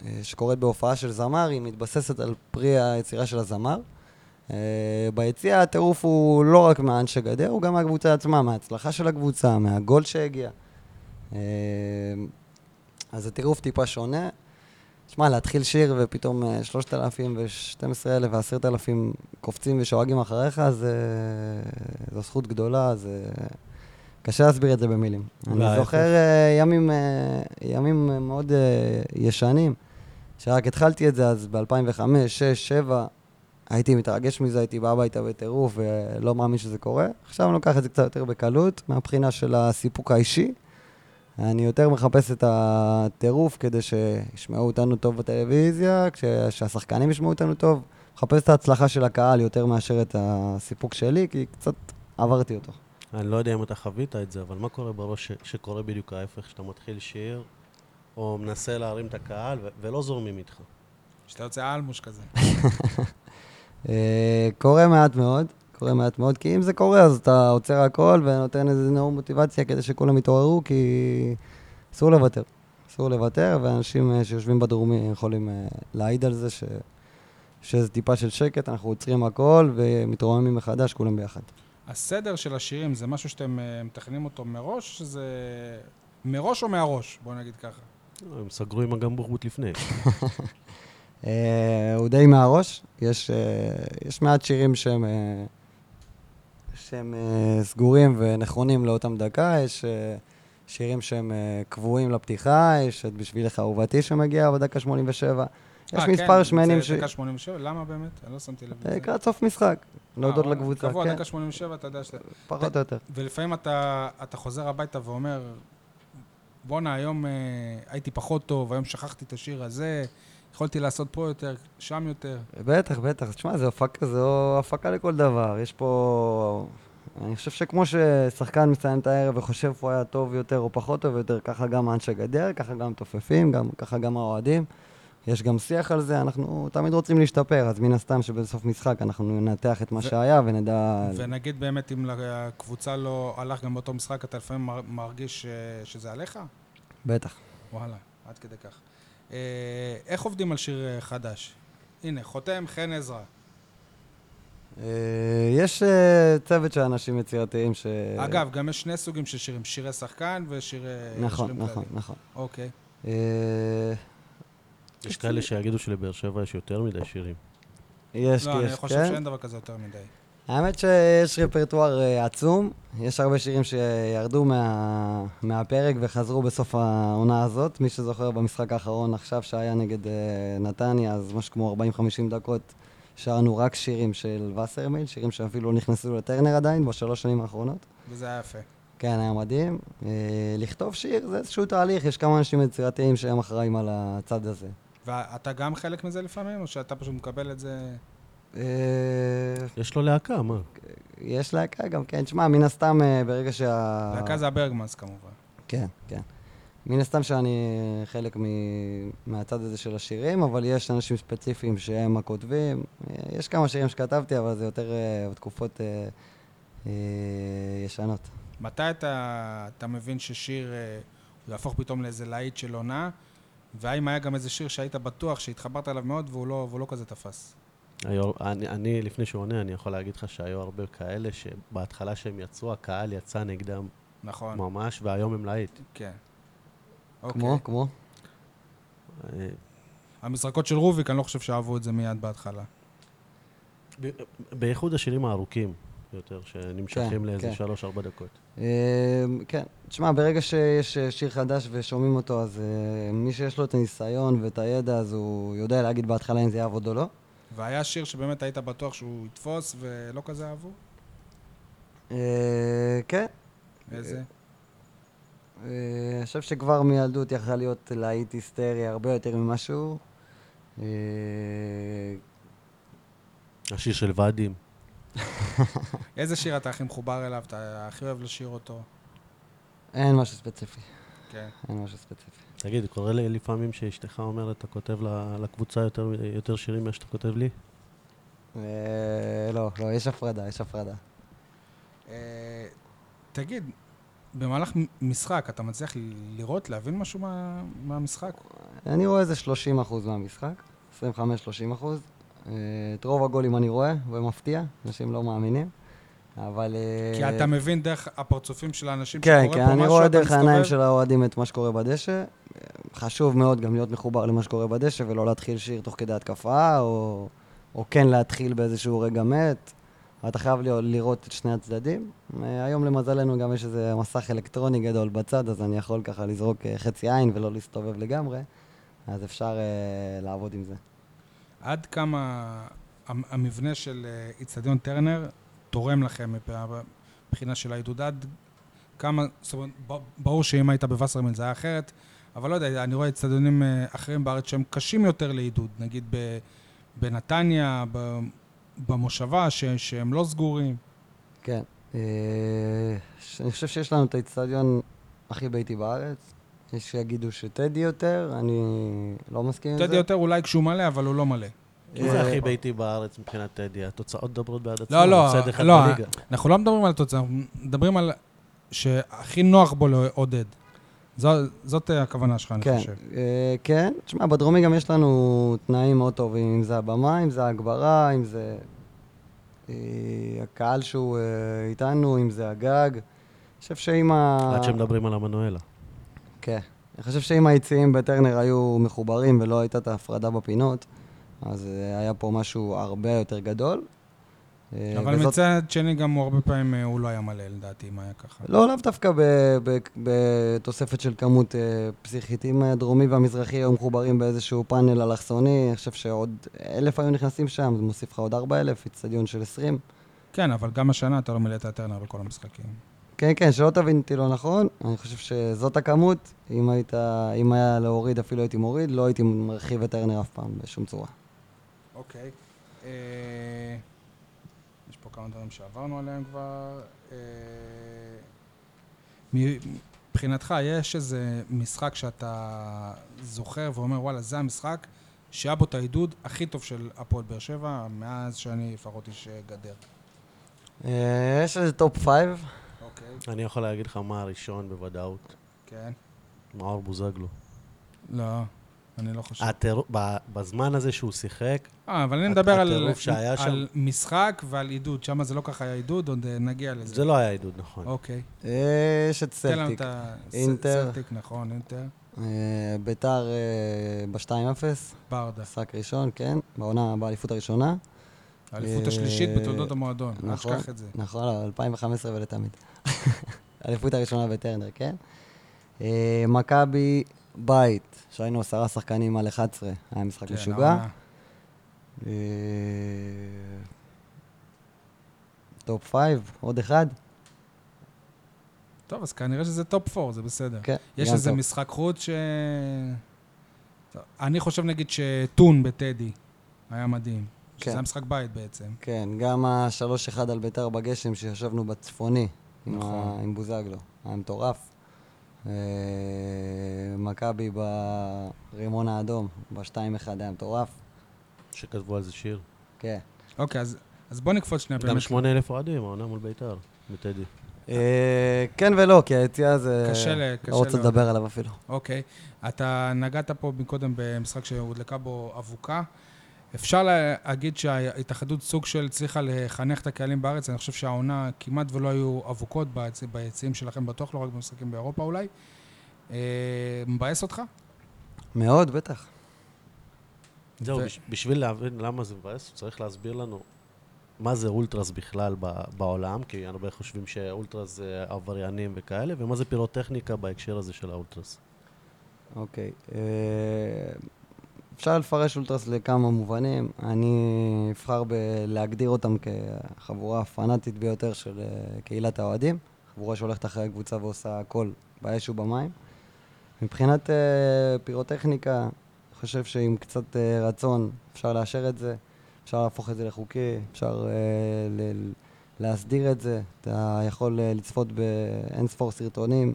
[SPEAKER 3] uh, שקורית בהופעה של זמר, היא מתבססת על פרי היצירה של הזמר. Uh, ביציע הטירוף הוא לא רק מהאנשי גדר, הוא גם מהקבוצה עצמה, מההצלחה של הקבוצה, מהגול שהגיע. Uh, אז הטירוף טיפה שונה. תשמע, להתחיל שיר ופתאום אה, 3,000 ו-12,000 ו-10,000 קופצים ושואגים אחריך, זה... זו זכות גדולה, זה... קשה להסביר את זה במילים. אני. זוכר אה, ימים, אה, ימים אה, מאוד אה, ישנים, שרק התחלתי את זה אז ב-2005, 2006, 2007, הייתי מתרגש מזה, הייתי בא הביתה בטירוף ולא מאמין שזה קורה. עכשיו אני לוקח את זה קצת יותר בקלות, מהבחינה של הסיפוק האישי. אני יותר מחפש את הטירוף כדי שישמעו אותנו טוב בטלוויזיה, כש- שהשחקנים ישמעו אותנו טוב. מחפש את ההצלחה של הקהל יותר מאשר את הסיפוק שלי, כי קצת עברתי אותו.
[SPEAKER 2] אני לא יודע אם אתה חווית את זה, אבל מה קורה בראש ש- שקורה בדיוק ההפך, שאתה מתחיל שיר, או מנסה להרים את הקהל, ו- ולא זורמים איתך?
[SPEAKER 1] שאתה יוצא אלמוש כזה.
[SPEAKER 3] אה, קורה מעט מאוד, קורה מעט מאוד, כי אם זה קורה אז אתה עוצר הכל ונותן איזה נאום מוטיבציה כדי שכולם יתעוררו, כי אסור לוותר. אסור לוותר, ואנשים אה, שיושבים בדרומי יכולים אה, להעיד על זה ש... שזה טיפה של שקט, אנחנו עוצרים הכל ומתרוממים מחדש, כולם ביחד.
[SPEAKER 1] הסדר של השירים זה משהו שאתם מתכננים אותו מראש, שזה... מראש או מהראש? בוא נגיד ככה.
[SPEAKER 2] הם סגרו עם הגמבורבוט לפני.
[SPEAKER 3] אה, הוא די מהראש, יש, אה, יש מעט שירים שהם, אה, שהם אה, סגורים ונכונים לאותם דקה, יש אה, שירים שהם אה, קבועים לפתיחה, יש את בשבילך אהובתי שמגיע בדקה 87. יש
[SPEAKER 1] אה,
[SPEAKER 3] מספר
[SPEAKER 1] כן,
[SPEAKER 3] שמנים
[SPEAKER 1] זה
[SPEAKER 3] ש...
[SPEAKER 1] דקה 87? למה באמת? אני לא שמתי לב לזה.
[SPEAKER 3] לקראת סוף משחק, להודות
[SPEAKER 1] אה,
[SPEAKER 3] לקבוצה,
[SPEAKER 1] קבוע,
[SPEAKER 3] כן,
[SPEAKER 1] דקה 87, אתה יודע שאתה...
[SPEAKER 3] פחות או יותר.
[SPEAKER 1] ולפעמים אתה חוזר הביתה ואומר, בואנה, היום אה, הייתי פחות טוב, היום שכחתי את השיר הזה, יכולתי לעשות פה יותר, שם יותר.
[SPEAKER 3] בטח, בטח. תשמע, זו הפקה, זו הפקה לכל דבר. יש פה... אני חושב שכמו ששחקן מסיים את הערב וחושב הוא היה טוב יותר או פחות טוב יותר, ככה גם אנשי גדר, ככה גם תופפים, גם, ככה גם האוהדים. יש גם שיח על זה, אנחנו תמיד רוצים להשתפר, אז מן הסתם שבסוף משחק אנחנו ננתח את מה
[SPEAKER 1] ו-
[SPEAKER 3] שהיה ונדע...
[SPEAKER 1] ונגיד באמת, אם לקבוצה לא הלך גם באותו משחק, אתה לפעמים מר- מרגיש אה, שזה עליך?
[SPEAKER 3] בטח.
[SPEAKER 1] וואלה, עד כדי כך. אה, איך עובדים על שיר אה, חדש? הנה, חותם חן עזרא.
[SPEAKER 3] אה, יש צוות של אנשים יצירתיים ש...
[SPEAKER 1] אגב, גם יש שני סוגים של שירים, שירי שחקן ושירי...
[SPEAKER 3] נכון, נכון. נכון.
[SPEAKER 1] אוקיי.
[SPEAKER 2] יש כאלה שיגידו שלבאר שבע יש יותר מדי שירים.
[SPEAKER 3] יש,
[SPEAKER 1] לא, אני חושב
[SPEAKER 3] כן.
[SPEAKER 1] שאין דבר כזה יותר מדי.
[SPEAKER 3] האמת שיש רפרטואר אה, עצום, יש הרבה שירים שירדו מה, מהפרק וחזרו בסוף העונה הזאת. מי שזוכר במשחק האחרון עכשיו שהיה נגד אה, נתניה, אז משהו כמו 40-50 דקות שרנו רק שירים של וסרמיל, שירים שאפילו לא נכנסו לטרנר עדיין בשלוש שנים האחרונות.
[SPEAKER 1] וזה היה יפה.
[SPEAKER 3] כן, היה מדהים. אה, לכתוב שיר זה איזשהו תהליך, יש כמה אנשים יצירתיים שהם אחראים על הצד הזה.
[SPEAKER 1] ואתה גם חלק מזה לפעמים, או שאתה פשוט מקבל את זה...
[SPEAKER 3] אה,
[SPEAKER 2] יש לו להקה, מה?
[SPEAKER 3] יש להקה גם, כן. תשמע, מן הסתם, אה, ברגע שה...
[SPEAKER 1] להקה זה הברגמנס כמובן.
[SPEAKER 3] כן, כן. מן הסתם שאני חלק מ... מהצד הזה של השירים, אבל יש אנשים ספציפיים שהם הכותבים. אה, יש כמה שירים שכתבתי, אבל זה יותר בתקופות אה, אה, ישנות.
[SPEAKER 1] מתי אתה, אתה מבין ששיר אה, הוא יהפוך פתאום לאיזה להיט של עונה, והאם היה גם איזה שיר שהיית בטוח שהתחברת אליו מאוד והוא לא, והוא לא כזה תפס?
[SPEAKER 2] היו, אני, אני, לפני שהוא עונה, אני יכול להגיד לך שהיו הרבה כאלה שבהתחלה שהם יצאו, הקהל יצא נגדם
[SPEAKER 1] נכון,
[SPEAKER 2] ממש, והיום הם להיט.
[SPEAKER 1] כן.
[SPEAKER 3] כמו?
[SPEAKER 1] אוקיי.
[SPEAKER 3] כמו?
[SPEAKER 2] אה,
[SPEAKER 1] המזרקות של רוביק, אני לא חושב שאהבו את זה מיד בהתחלה.
[SPEAKER 2] בייחוד השירים הארוכים יותר, שנמשכים
[SPEAKER 3] כן,
[SPEAKER 2] לאיזה
[SPEAKER 3] כן.
[SPEAKER 2] שלוש-ארבע דקות.
[SPEAKER 3] אה, כן. תשמע, ברגע שיש אה, שיר חדש ושומעים אותו, אז אה, מי שיש לו את הניסיון ואת הידע, אז הוא יודע להגיד בהתחלה אם זה יעבוד או לא.
[SPEAKER 1] והיה שיר שבאמת היית בטוח שהוא יתפוס ולא כזה אהבו?
[SPEAKER 3] אה, כן.
[SPEAKER 1] איזה?
[SPEAKER 3] אני חושב שכבר מילדות יכל להיות להיט היסטרי הרבה יותר ממשהו.
[SPEAKER 2] השיר של ואדים.
[SPEAKER 1] איזה שיר אתה הכי מחובר אליו? אתה הכי אוהב לשיר אותו?
[SPEAKER 3] אין משהו ספציפי.
[SPEAKER 1] כן.
[SPEAKER 3] אין משהו ספציפי.
[SPEAKER 2] תגיד, קורה לי לפעמים שאשתך אומרת, אתה כותב לקבוצה יותר, יותר שירים ממה שאתה כותב לי?
[SPEAKER 3] אה, לא, לא, יש הפרדה, יש הפרדה.
[SPEAKER 1] אה, תגיד, במהלך משחק אתה מצליח לראות, להבין משהו מה- מהמשחק?
[SPEAKER 3] אני רואה איזה 30 אחוז מהמשחק, 25-30 אחוז. אה, את רוב הגולים אני רואה, ומפתיע, אנשים לא מאמינים. אבל... אה,
[SPEAKER 1] כי אתה מבין דרך הפרצופים של האנשים
[SPEAKER 3] כן,
[SPEAKER 1] שקורה
[SPEAKER 3] כן,
[SPEAKER 1] פה
[SPEAKER 3] אני
[SPEAKER 1] משהו,
[SPEAKER 3] רואה
[SPEAKER 1] אתה
[SPEAKER 3] דרך העיניים
[SPEAKER 1] מסתובב?
[SPEAKER 3] של האוהדים את מה שקורה בדשא. חשוב מאוד גם להיות מחובר למה שקורה בדשא ולא להתחיל שיר תוך כדי התקפה, או, או כן להתחיל באיזשהו רגע מת. אתה חייב לראות את שני הצדדים. אה, היום למזלנו גם יש איזה מסך אלקטרוני גדול בצד, אז אני יכול ככה לזרוק אה, חצי עין ולא להסתובב לגמרי, אז אפשר אה, לעבוד עם זה.
[SPEAKER 1] עד כמה המ- המבנה של אה, איצטדיון טרנר תורם לכם מבחינה- של העידוד עד כמה, זאת אומרת, ברור שאם היית בווסרמיל זה היה אחרת, אבל לא יודע, אני רואה איצטדיונים אה, אחרים בארץ שהם קשים יותר לעידוד, נגיד בנתניה, במושבה, שהם לא סגורים.
[SPEAKER 3] כן. אה, אני חושב שיש לנו את האיצטדיון הכי ביתי בארץ. יש שיגידו שטדי יותר, אני לא מסכים עם זה.
[SPEAKER 1] טדי יותר אולי כשהוא מלא, אבל הוא לא מלא.
[SPEAKER 2] מי זה
[SPEAKER 3] אה,
[SPEAKER 2] הכי ביתי בארץ מבחינת טדי? התוצאות מדברות בעד עצמן.
[SPEAKER 1] לא, לא, לא. אנחנו לא מדברים על תוצאה, אנחנו מדברים על שהכי נוח בו לעודד. זאת אה, הכוונה שלך, אני
[SPEAKER 3] כן,
[SPEAKER 1] חושב.
[SPEAKER 3] אה, כן. תשמע, בדרומי גם יש לנו תנאים מאוד טובים, אם זה הבמה, אם זה ההגברה, אם זה אה, הקהל שהוא אה, איתנו, אם זה הגג. אני חושב שאם ה...
[SPEAKER 2] עד שמדברים על המנואלה.
[SPEAKER 3] כן. אני חושב שאם היציעים בטרנר היו מחוברים ולא הייתה את ההפרדה בפינות, אז אה, היה פה משהו הרבה יותר גדול. אה,
[SPEAKER 1] אבל
[SPEAKER 3] וזאת-
[SPEAKER 1] מצד שני, גם הוא הרבה פעמים, אה, הוא לא היה מלא, לדעתי, אם היה ככה.
[SPEAKER 3] לא, לאו דווקא בתוספת של כמות פסיכית. אם הדרומי והמזרחי היו מחוברים באיזשהו פאנל אלכסוני, אני חושב שעוד אלף היו נכנסים שם, זה מוסיף לך עוד ארבע אלף, איצטדיון של עשרים.
[SPEAKER 1] כן, אבל גם השנה אתה לא מילאת את טרנר בכל המשחקים.
[SPEAKER 3] כן, כן, שלא תבין אותי לא נכון, אני חושב שזאת הכמות. אם היית, אם היה להוריד, אפילו הייתי מוריד, לא הייתי מרחיב את טרנר אף פעם בשום צורה.
[SPEAKER 1] אוקיי. אה, יש פה כמה דברים שעברנו עליהם כבר. אה, מבחינתך, יש איזה משחק שאתה זוכר ואומר, וואלה, זה המשחק שהיה בו את העידוד הכי טוב של הפועל באר שבע, מאז שאני לפחות איש גדר.
[SPEAKER 3] אה, יש איזה top five.
[SPEAKER 1] אוקיי.
[SPEAKER 2] אני יכול להגיד לך מה הראשון בוודאות.
[SPEAKER 1] כן.
[SPEAKER 2] מאור בוזגלו.
[SPEAKER 1] לא, אני לא חושב.
[SPEAKER 2] הטירוף- ב- בזמן הזה שהוא שיחק,
[SPEAKER 1] אה, אבל אני
[SPEAKER 2] הט-
[SPEAKER 1] מדבר על,
[SPEAKER 2] הטירוף שהיה שם.
[SPEAKER 1] על משחק ועל עידוד, שם זה לא ככה היה עידוד, עוד אה, נגיע לזה.
[SPEAKER 2] זה לא היה עידוד נכון.
[SPEAKER 1] אוקיי.
[SPEAKER 3] יש את
[SPEAKER 1] תן לנו
[SPEAKER 3] סלטיק.
[SPEAKER 1] את ה...
[SPEAKER 3] אינטר.
[SPEAKER 1] סלטיק, נכון, אינטר.
[SPEAKER 3] אה, ביתר אה, ב-2-0,
[SPEAKER 1] ברדה.
[SPEAKER 3] משחק ראשון, כן, בעונה, באליפות הראשונה.
[SPEAKER 1] האליפות השלישית בתולדות המועדון, אל
[SPEAKER 3] נכון.
[SPEAKER 1] תשכח את זה.
[SPEAKER 3] נכון, לא, 2015 ולתמיד. האליפות הראשונה בטרנר, כן? אה, מכבי בית, שהיינו עשרה שחקנים על 11, היה משחק
[SPEAKER 1] כן,
[SPEAKER 3] משוגע. אה, top five, עוד אחד?
[SPEAKER 1] טוב, אז כנראה שזה top 4, זה בסדר.
[SPEAKER 3] כן,
[SPEAKER 1] יש איזה
[SPEAKER 3] top.
[SPEAKER 1] משחק חוץ ש... אני חושב נגיד שטון בטדי היה מדהים. שזה
[SPEAKER 3] כן.
[SPEAKER 1] היה משחק בית בעצם.
[SPEAKER 3] כן, גם ה-3-1 על ביתר בגשם שישבנו בצפוני,
[SPEAKER 1] נכון.
[SPEAKER 3] ה... עם בוזגלו, היה מטורף. אה, מכבי ברימון האדום, ב-2-1 היה מטורף.
[SPEAKER 2] שכתבו על זה שיר.
[SPEAKER 3] כן.
[SPEAKER 1] אוקיי, אז, אז בוא נקפוץ שנייה
[SPEAKER 2] גם
[SPEAKER 1] באמת.
[SPEAKER 2] 8,000 אוהדים, העונה מול בית"ר, בטדי.
[SPEAKER 3] אה, כן ולא, כי היציאה הזה...
[SPEAKER 1] קשה ל- קשה
[SPEAKER 3] לא רוצה. לדבר עליו אפילו.
[SPEAKER 1] אוקיי. אתה נגעת פה מקודם במשחק שהודלקה בו אבוקה. אפשר להגיד שההתאחדות סוג של הצליחה לחנך את הקהלים בארץ. אני חושב שהעונה כמעט ולא היו אבוקות ביצ- ביציעים שלכם, בטוח לא רק במשחקים באירופה אולי. אה, מבאס אותך?
[SPEAKER 3] מאוד, בטח.
[SPEAKER 2] זהו,
[SPEAKER 1] ו-
[SPEAKER 2] בשביל להבין למה זה מבאס, צריך להסביר לנו מה זה אולטרס בכלל בעולם, כי הרבה חושבים שאולטרס זה עבריינים וכאלה, ומה זה פירוטכניקה בהקשר הזה של האולטרס.
[SPEAKER 3] אוקיי. אה, אפשר לפרש אולטרס לכמה מובנים. אני אבחר בלהגדיר אותם כחבורה הפנאטית ביותר של אה, קהילת האוהדים. חבורה שהולכת אחרי הקבוצה ועושה הכל באש ובמים. מבחינת אה, פירוטכניקה, אני חושב שעם קצת אה, רצון אפשר לאשר את זה, אפשר להפוך את זה לחוקי, אפשר אה, ל- להסדיר את זה. אתה יכול אה, לצפות באין ספור סרטונים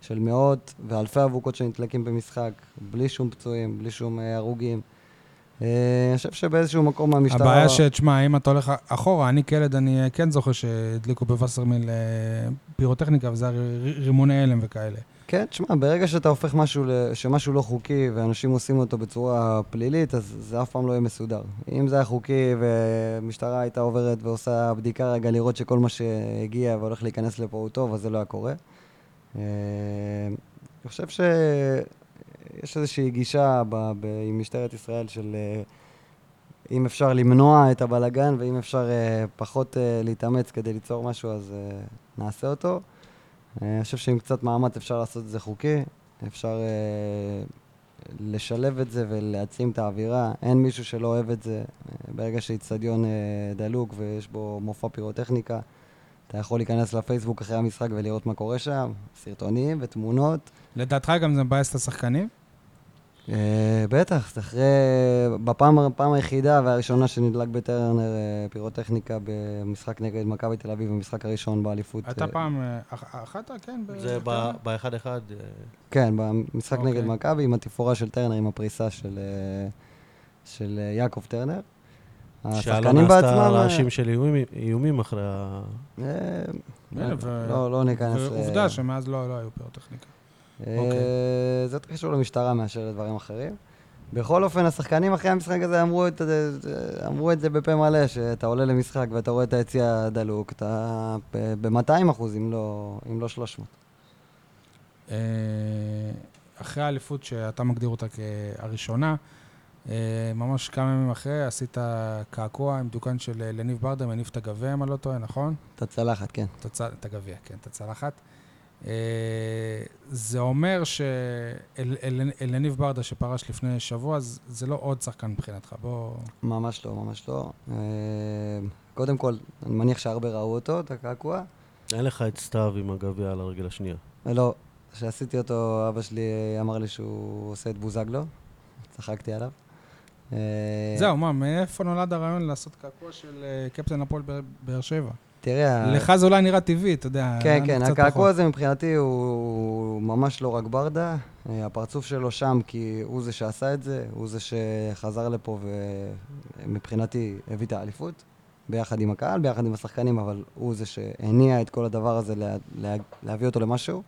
[SPEAKER 3] של מאות ואלפי אבוקות שנדלקים במשחק, בלי שום פצועים, בלי שום אה, הרוגים. אה, אני חושב שבאיזשהו מקום המשטרה...
[SPEAKER 1] הבעיה שתשמע, אם אתה הולך אחורה, אני כילד, אני אה, כן זוכר שהדליקו בווסרמיל פירוטכניקה, וזה רימוני הלם וכאלה.
[SPEAKER 3] כן, תשמע, ברגע שאתה הופך משהו, שמשהו לא חוקי ואנשים עושים אותו בצורה פלילית, אז זה אף פעם לא יהיה מסודר. אם זה היה חוקי ומשטרה הייתה עוברת ועושה בדיקה רגע לראות שכל מה שהגיע והולך להיכנס לפה הוא טוב, אז זה לא היה קורה. אה, אני חושב שיש איזושהי גישה ב- ב- עם משטרת ישראל של אה, אם אפשר למנוע את הבלגן ואם אפשר אה, פחות אה, להתאמץ כדי ליצור משהו, אז נעשה אותו. אני חושב שעם קצת מאמץ אפשר לעשות את זה חוקי, אפשר לשלב את זה ולהעצים את האווירה. אין מישהו שלא אוהב את זה. ברגע שאיצטדיון דלוק ויש בו מופע פירוטכניקה, אתה יכול להיכנס לפייסבוק אחרי המשחק ולראות מה קורה שם, סרטונים ותמונות.
[SPEAKER 1] לדעתך גם זה מבאס את השחקנים?
[SPEAKER 3] אה, בטח, זה אחרי... בפעם היחידה והראשונה שנדלק בטרנר אה, פירוטכניקה במשחק נגד מכבי תל אביב, במשחק הראשון באליפות.
[SPEAKER 1] הייתה
[SPEAKER 3] אה,
[SPEAKER 1] פעם אח- אחת, כן?
[SPEAKER 2] זה
[SPEAKER 1] בטרנר?
[SPEAKER 2] באחד אחד, אה,
[SPEAKER 3] כן, במשחק
[SPEAKER 1] אוקיי.
[SPEAKER 3] נגד מכבי, עם התפאורה של טרנר, עם הפריסה של, של יעקב טרנר.
[SPEAKER 2] שאלון
[SPEAKER 3] השחקנים
[SPEAKER 2] עשתה
[SPEAKER 3] בעצמם... אה,
[SPEAKER 2] רעשים של איומים- אחרי ה...
[SPEAKER 3] אה,
[SPEAKER 1] אה, ו-
[SPEAKER 3] לא, לא ניכנס... ל-
[SPEAKER 1] ועובדה שמאז לא לא היו פירוטכניקה.
[SPEAKER 3] אה,
[SPEAKER 1] אוקיי.
[SPEAKER 3] זה יותר קשור למשטרה מאשר לדברים אחרים. בכל אופן, השחקנים אחרי המשחק הזה אמרו את, זה- אמרו את זה בפה מלא, שאתה עולה למשחק ואתה רואה את היציע הדלוק, אתה ב-200 אחוז, אם לא, אם לא 300.
[SPEAKER 1] אה, אחרי האליפות שאתה מגדיר אותה כהראשונה, אה, ממש כמה ימים אחרי עשית קעקוע עם דוכן של אה, לניב ברדה, מניף את הגביע, אם אני לא טועה, נכון?
[SPEAKER 3] את הצלחת, כן.
[SPEAKER 1] את הגביע, כן, את הצלחת. אה, זה אומר שאלניב ברדה שפרש לפני שבוע, אז זה לא עוד שחקן מבחינתך. בוא...
[SPEAKER 3] ממש לא, ממש לא. אה, קודם כל, אני מניח שהרבה ראו אותו, את הקעקוע.
[SPEAKER 2] אין לך את סתיו עם הגביע על הרגל השנייה.
[SPEAKER 3] לא, כשעשיתי אותו, אבא שלי אמר לי שהוא עושה את בוזגלו. צחקתי עליו. אה,
[SPEAKER 1] זהו, מה, מאיפה נולד הרעיון לעשות קעקוע של אה, קפטן הפועל באר- שבע?
[SPEAKER 3] תראה,
[SPEAKER 1] לך זה אולי נראה טבעי, אתה יודע.
[SPEAKER 3] כן, כן, הקעקוע. הזה מבחינתי הוא ממש לא רק ברדה. אה, הפרצוף שלו שם כי הוא זה שעשה את זה, הוא זה שחזר לפה ומבחינתי הביא את האליפות. ביחד עם הקהל, ביחד עם השחקנים, אבל הוא זה שהניע את כל הדבר הזה לה, לה, להביא אותו למשהו.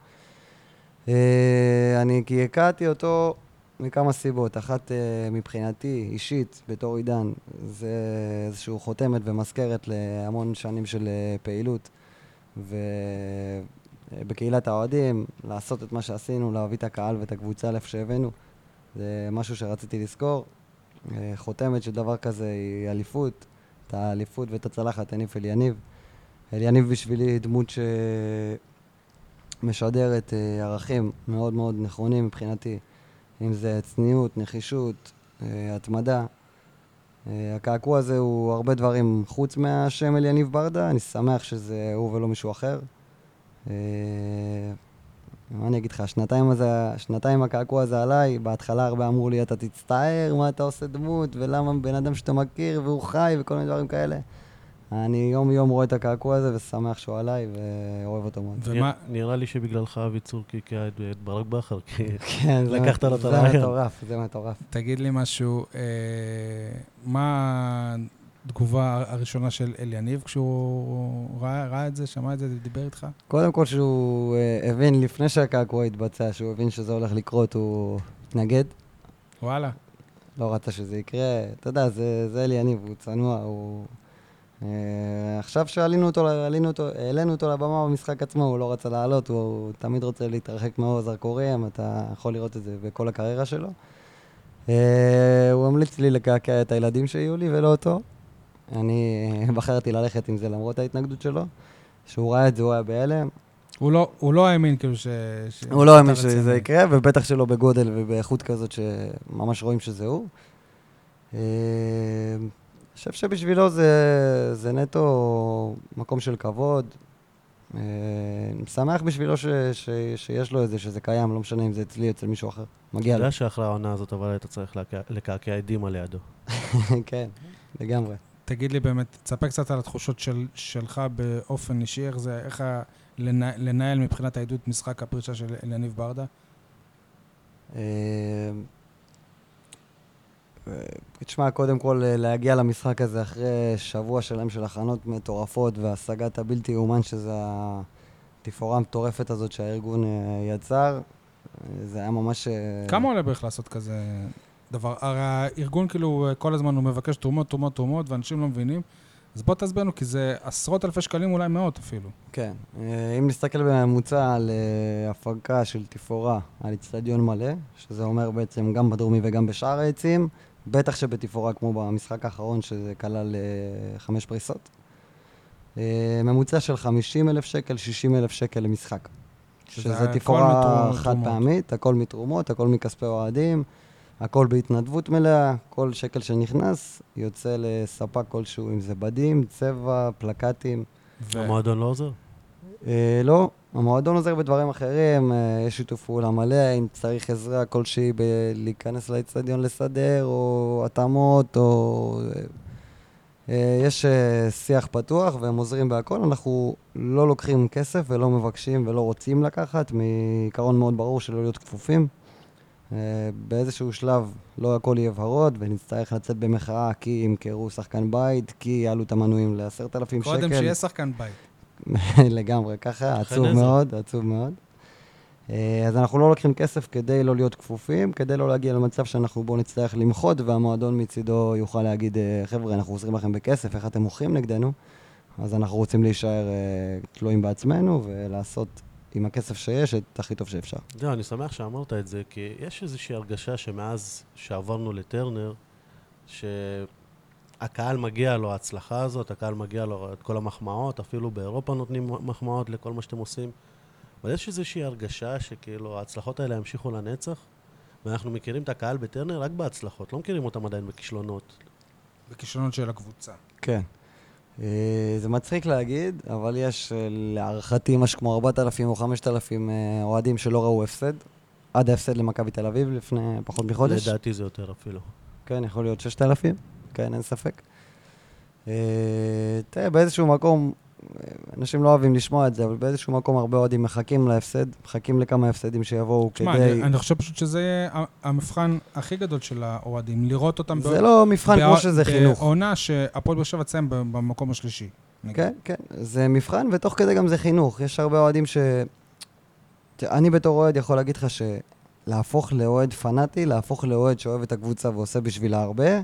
[SPEAKER 3] אני קעקעתי אותו מכמה סיבות. אחת, אה, מבחינתי, אישית, בתור עידן, זה איזושהי חותמת ומזכרת להמון שנים של אה, פעילות. ובקהילת האוהדים, לעשות את מה שעשינו, להביא את הקהל ואת הקבוצה לאיפה שהבאנו. זה משהו שרציתי לזכור. אה, חותמת של דבר כזה היא אליפות. את האליפות ואת הצלחת הניף אליניב. אליניב בשבילי דמות שמשדרת אה, ערכים מאוד מאוד נכונים מבחינתי. אם זה צניעות, נחישות, אה, התמדה. אה, הקעקוע הזה הוא הרבה דברים חוץ מהשם אליניב ברדה, אני שמח שזה הוא ולא מישהו אחר. אה, מה אני אגיד לך, השנתיים, הזה, השנתיים הקעקוע הזה עליי, בהתחלה הרבה אמרו לי, אתה תצטער, מה אתה עושה דמות, ולמה בן אדם שאתה מכיר והוא חי וכל מיני דברים כאלה. אני יום-יום רואה את הקעקוע הזה ושמח שהוא עליי ואוהב אותו מאוד.
[SPEAKER 1] ומה,
[SPEAKER 2] נראה- לי שבגללך אבי צור קעקע את ברק בכר, כי
[SPEAKER 3] כן, זה-
[SPEAKER 2] לקחת לו את
[SPEAKER 3] זה
[SPEAKER 2] הרעיון.
[SPEAKER 3] מטורף, זה מטורף.
[SPEAKER 1] תגיד לי משהו, אה, מה התגובה הראשונה של אליניב כשהוא ראה, ראה את זה, שמע את זה, דיבר איתך?
[SPEAKER 3] קודם כל שהוא אה, הבין, לפני שהקעקוע התבצע, שהוא הבין שזה הולך לקרות, הוא התנגד.
[SPEAKER 1] וואלה.
[SPEAKER 3] לא רצה שזה יקרה. אתה יודע, זה, זה אלי יניב, הוא צנוע, הוא... Uh, עכשיו שעלינו אותו, עלינו אותו, העלינו אותו לבמה במשחק עצמו, הוא לא רצה לעלות, הוא, הוא תמיד רוצה להתרחק מאור הזרקורים, אתה יכול לראות את זה בכל הקריירה שלו. Uh, הוא המליץ לי לקעקע את הילדים שיהיו לי ולא אותו. אני בחרתי ללכת עם זה למרות ההתנגדות שלו. כשהוא ראה את זה הוא היה בהלם.
[SPEAKER 1] הוא לא, הוא לא האמין כאילו ש... ש-
[SPEAKER 3] הוא לא האמין שזה. יקרה, ובטח שלא בגודל ובאיכות כזאת שממש רואים שזה הוא. אה, חושב שבשבילו זה, זה נטו מקום של כבוד. אה, אני שמח בשבילו ש, ש, שיש לו את זה, שזה קיים, לא משנה אם זה אצלי אצל מישהו אחר.
[SPEAKER 2] אתה
[SPEAKER 3] מגיע לו.
[SPEAKER 2] יודע שאחרי העונה הזאת, אבל היית צריך לקע- לקעקע את דימה לידו.
[SPEAKER 3] כן, לגמרי.
[SPEAKER 1] תגיד לי באמת, תספר קצת על התחושות של, שלך באופן אישי, איך זה, איך ה, לנהל, לנהל מבחינת העדות משחק הפרישה של אליניב ברדה?
[SPEAKER 3] תשמע, קודם כל אה, להגיע למשחק הזה אחרי שבוע שלם של הכנות מטורפות והשגת הבלתי יאומן שזה התפאורה המטורפת הזאת שהארגון אה, יצר, אה, זה היה ממש...
[SPEAKER 1] כמה עולה בערך לעשות כזה דבר? הרי הארגון כאילו כל הזמן הוא מבקש תרומות, תרומות, תרומות, ואנשים לא מבינים. אז בוא תסביר לנו, כי זה עשרות אלפי שקלים, אולי מאות אפילו.
[SPEAKER 3] כן. אם נסתכל בממוצע על הפקה של תפאורה על אצטדיון מלא, שזה אומר בעצם גם בדרומי וגם בשאר העצים, בטח שבתפאורה כמו במשחק האחרון, שזה כלל אה, חמש פריסות. אה, ממוצע של 50 אלף שקל, 60 אלף שקל למשחק.
[SPEAKER 1] שזה
[SPEAKER 3] תפאורה חד פעמית, הכל מתרומות, הכל מכספי אוהדים. הכל בהתנדבות מלאה, כל שקל שנכנס יוצא לספק כלשהו, אם זה בדים, צבע, פלקטים.
[SPEAKER 1] ו-
[SPEAKER 2] המועדון לא עוזר?
[SPEAKER 3] אה, לא, המועדון עוזר בדברים אחרים, אה, יש שיתוף פעולה מלא, אם צריך עזרה כלשהי בלהיכנס לאצטדיון לסדר, או התאמות, או... אה, יש שיח פתוח והם עוזרים בהכל. אנחנו לא לוקחים כסף ולא מבקשים ולא רוצים לקחת, מעיקרון מאוד ברור של לא להיות כפופים. באיזשהו שלב לא הכל יהיה ורוד, ונצטרך לצאת במחאה כי ימכרו שחקן בית, כי יעלו את המנויים ל-10,000 שקל.
[SPEAKER 1] קודם שיהיה שחקן בית.
[SPEAKER 3] לגמרי, ככה, עצוב
[SPEAKER 2] איזה.
[SPEAKER 3] מאוד, עצוב מאוד. אה, אז אנחנו לא לוקחים כסף כדי לא להיות כפופים, כדי לא להגיע למצב שאנחנו בואו נצטרך למחות, והמועדון מצידו יוכל להגיד, אה, חבר'ה, אנחנו עוזרים לכם בכסף, איך אתם מוכרים נגדנו? אז אנחנו רוצים להישאר אה, תלויים בעצמנו ולעשות עם הכסף שיש את הכי טוב שאפשר.
[SPEAKER 2] זהו, אני שמח שאמרת את זה, כי יש איזושהי הרגשה שמאז שעברנו לטרנר, שהקהל מגיע לו ההצלחה הזאת, הקהל מגיע לו את כל המחמאות, אפילו באירופה נותנים מחמאות לכל מה שאתם עושים. אבל יש איזושהי הרגשה שכאילו ההצלחות האלה ימשיכו לנצח, ואנחנו מכירים את הקהל בטרנר רק בהצלחות, לא מכירים אותם עדיין בכישלונות.
[SPEAKER 1] בכישלונות של הקבוצה.
[SPEAKER 3] כן. אה, זה מצחיק להגיד, אבל יש אה, להערכתי משהו כמו 4,000 או 5,000 אה, אוהדים שלא ראו הפסד, עד ההפסד למכבי תל אביב לפני פחות מחודש.
[SPEAKER 2] לדעתי זה יותר אפילו.
[SPEAKER 3] כן, יכול להיות 6,000, כן, אין ספק. אה, תראה, באיזשהו מקום, אנשים לא אוהבים לשמוע את זה, אבל באיזשהו מקום הרבה אוהדים מחכים להפסד, מחכים לכמה הפסדים שיבואו
[SPEAKER 1] תשמע,
[SPEAKER 3] כדי...
[SPEAKER 1] אני, אני חושב פשוט שזה המבחן הכי גדול של האוהדים, לראות אותם
[SPEAKER 3] זה לא מבחן כמו שזה חינוך.
[SPEAKER 1] בעונה שהפועל באר שבע תסיים במקום השלישי. נגיד.
[SPEAKER 3] כן, כן, זה מבחן, ותוך כדי גם זה חינוך. יש הרבה אוהדים ש... אני בתור אוהד יכול להגיד לך שלהפוך לאוהד פנאטי, להפוך לאוהד שאוהב את הקבוצה ועושה בשבילה הרבה,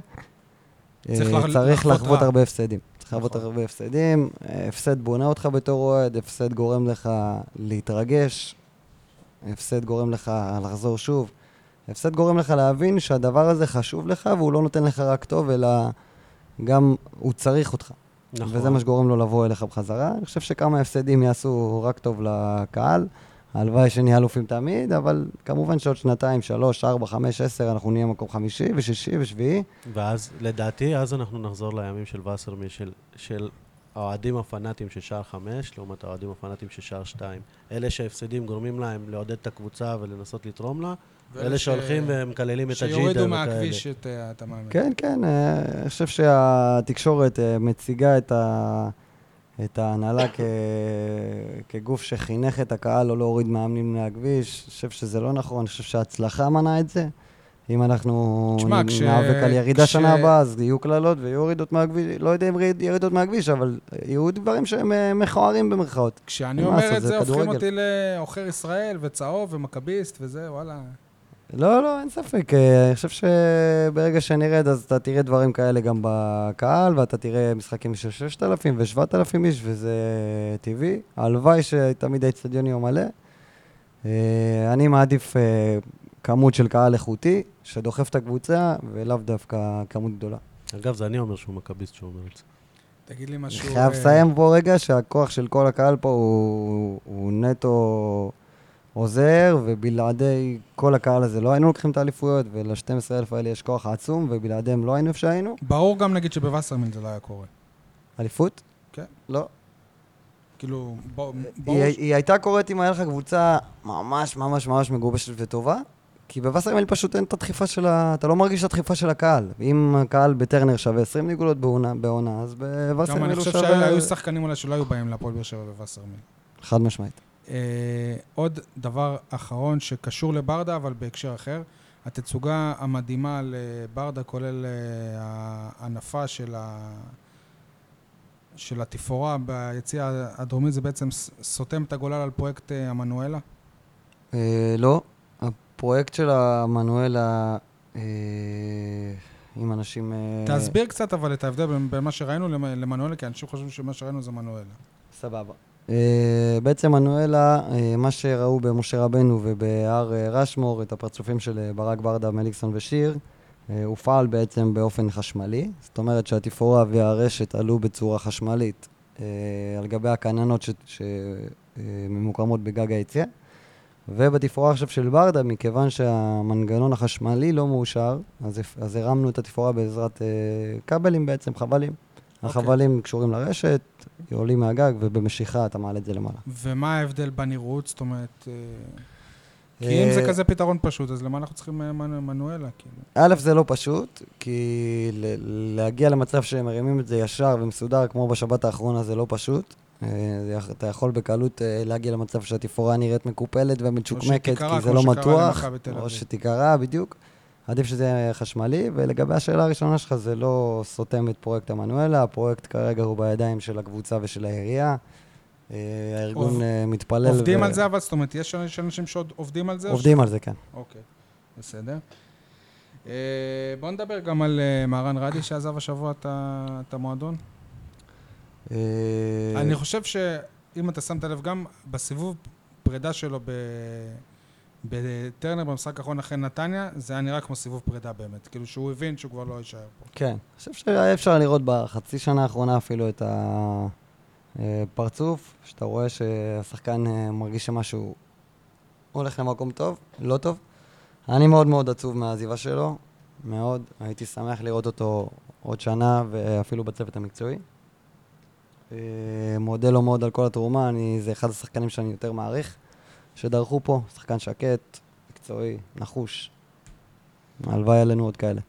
[SPEAKER 1] צריך
[SPEAKER 3] אה, צריך
[SPEAKER 1] לחוות.
[SPEAKER 3] הרבה הפסדים. צריך לחוות
[SPEAKER 1] נכון.
[SPEAKER 3] הרבה הפסדים, אה, הפסד בונה אותך בתור אוהד, הפסד גורם לך להתרגש, הפסד גורם לך לחזור שוב, הפסד גורם לך להבין שהדבר הזה חשוב לך והוא לא נותן לך רק טוב, אלא גם הוא צריך אותך.
[SPEAKER 2] נכון.
[SPEAKER 3] וזה מה שגורם לו לבוא אליך בחזרה. אני חושב שכמה הפסדים יעשו רק טוב לקהל. הלוואי שנהיה אלופים תמיד, אבל כמובן שעוד שנתיים, שלוש, ארבע, חמש, עשר, אנחנו נהיה מקום חמישי ושישי ושביעי.
[SPEAKER 2] ואז, לדעתי, אז אנחנו נחזור לימים של וסרמי, של, של האוהדים הפנאטים של שער חמש, לעומת האוהדים הפנאטים של שער שתיים. אלה שההפסדים גורמים להם לעודד את הקבוצה ולנסות לתרום לה, ואלה
[SPEAKER 1] ש-
[SPEAKER 2] שהולכים ומקללים את הג'ידה
[SPEAKER 1] שיורידו
[SPEAKER 2] וכאלה.
[SPEAKER 1] מהכביש את אה, את המאמן.
[SPEAKER 3] כן, כן, אה, אני חושב שהתקשורת אה, מציגה את, ה... את ההנהלה כ... כגוף שחינך את הקהל לא להוריד מאמנים מהכביש. אני חושב שזה לא נכון, אני חושב שההצלחה מנעה את זה. אם אנחנו
[SPEAKER 1] תשמע,
[SPEAKER 3] נ-
[SPEAKER 1] כש-
[SPEAKER 3] ניאבק על ירידה
[SPEAKER 1] כש-
[SPEAKER 3] שנה הבאה, אז יהיו קללות ויהיו ירידות מהכביש, לא יודע אם יריד- ירידות מהכביש, אבל יהיו דברים שהם אה, מכוערים במרכאות.
[SPEAKER 1] כשאני אומר את
[SPEAKER 3] זה
[SPEAKER 1] הופכים. אותי לעוכר ישראל וצהוב ומכביסט וזה, וואלה.
[SPEAKER 3] לא, לא, אין ספק. אה, אני חושב שברגע שנרד, אז אתה תראה דברים כאלה גם בקהל, ואתה תראה משחקים של 6,000 ו-7,000 איש, וזה טבעי. הלוואי שתמיד האצטדיון יהיה מלא. אה, אני מעדיף אה, כמות של קהל איכותי, שדוחף את הקבוצה, ולאו דווקא כמות גדולה.
[SPEAKER 2] אגב, זה אני אומר שהוא מכביסט שהוא אומר את זה.
[SPEAKER 1] תגיד לי
[SPEAKER 3] אני
[SPEAKER 1] משהו...
[SPEAKER 3] חייב
[SPEAKER 1] אה,
[SPEAKER 3] לסיים פה רגע שהכוח של כל הקהל פה הוא, הוא נטו עוזר, ובלעדי כל הקהל הזה לא היינו לוקחים את האליפויות, ול-12,000 האלה יש כוח עצום, ובלעדיהם לא היינו איפה שהיינו.
[SPEAKER 1] ברור גם נגיד שבווסרמיל זה לא היה קורה.
[SPEAKER 3] אליפות?
[SPEAKER 1] כן.
[SPEAKER 3] לא.
[SPEAKER 1] כאילו, בוא- ברור...
[SPEAKER 3] היא, היא הייתה קורית אם היה לך קבוצה ממש ממש ממש מגובשת וטובה, כי בווסרמיל פשוט אין את הדחיפה של ה... אתה לא מרגיש את הדחיפה של הקהל. אם הקהל בטרנר שווה 20 נקודות בעונה, בעונה אז
[SPEAKER 1] גם
[SPEAKER 3] בווסרמיל
[SPEAKER 1] אני
[SPEAKER 3] הוא
[SPEAKER 1] חושב
[SPEAKER 3] שווה...
[SPEAKER 1] שהיו שחקנים אולי שלא היו באים להפועל באר שבע בווסרמיל.
[SPEAKER 3] חד משמעית.
[SPEAKER 1] אה, עוד דבר אחרון שקשור לברדה, אבל בהקשר אחר. התצוגה המדהימה לברדה, כולל אה, ההנפה של, ה... של התפאורה ביציע הדרומי, זה בעצם סותם את הגולל על פרויקט אה, המנואלה?
[SPEAKER 3] אה, לא. הפרויקט של המנואלה, אה, עם אנשים...
[SPEAKER 1] תסביר קצת אבל את ההבדל בין, מה שראינו למ- למנואלה, כי אנשים חושבים שמה שראינו זה מנואלה.
[SPEAKER 3] סבבה. אה, בעצם מנואלה, אה, מה שראו במשה רבנו ובהר אה, רשמור, את הפרצופים של ברק ברדה, מליקסון ושיר, הופעל בעצם באופן חשמלי. זאת אומרת שהתפאורה והרשת עלו בצורה חשמלית על גבי הכננות שממוקמות בגג היציאה. ובתפאורה עכשיו של ברדה, מכיוון שהמנגנון החשמלי לא מאושר, אז, אז הרמנו את התפאורה בעזרת כבלים בעצם, חבלים.
[SPEAKER 1] אוקיי.
[SPEAKER 3] החבלים קשורים לרשת, עולים מהגג, ובמשיכה אתה מעלה את זה למעלה.
[SPEAKER 1] ומה ההבדל בנראות? זאת אומרת... אה, כי אם זה
[SPEAKER 3] אה,
[SPEAKER 1] כזה פתרון פשוט, אז למה אנחנו צריכים אה, מנ- מנואלה? כאילו?
[SPEAKER 3] א', זה לא פשוט, כי להגיע למצב שהם מרימים את זה ישר ומסודר, כמו בשבת האחרונה, זה לא פשוט. אה, אתה יכול בקלות אה, להגיע למצב שהתפאורה נראית מקופלת ומצ'וקמקת, כי זה לא מתוח, או. שתיקרע, בדיוק. עדיף שזה יהיה חשמלי, ולגבי השאלה הראשונה שלך, זה לא סותם את פרויקט המנואלה, הפרויקט כרגע הוא בידיים של הקבוצה ושל העירייה. אה, הארגון
[SPEAKER 1] עוב-
[SPEAKER 3] אה, מתפלל.
[SPEAKER 1] עובדים
[SPEAKER 3] ו-
[SPEAKER 1] על זה, אבל זאת אומרת, יש אנשים שעוד עובדים על זה?
[SPEAKER 3] עובדים על זה, כן.
[SPEAKER 1] ש- אוקיי, בסדר. אה, בואו נדבר גם על מהרן רדי שעזב השבוע את את המועדון. אני חושב שאם אתה שמת לב, גם בסיבוב פרידה שלו ב... בטרנר במשחק האחרון אחרי נתניה, זה היה נראה כמו סיבוב פרידה באמת. כאילו שהוא הבין שהוא כבר לא יישאר פה.
[SPEAKER 3] כן, אני חושב שהיה אפשר לראות בחצי שנה האחרונה אפילו את הפרצוף, שאתה רואה שהשחקן אה, מרגיש שמשהו הולך למקום טוב, לא טוב. אני מאוד מאוד עצוב מהעזיבה שלו, מאוד. הייתי שמח לראות אותו עוד שנה ואפילו בצוות המקצועי. אה, מודה לו מאוד על כל התרומה, אני, זה אחד השחקנים שאני יותר מעריך, שדרכו פה, שחקן שקט, מקצועי, נחוש. הלוואי עלינו עוד כאלה.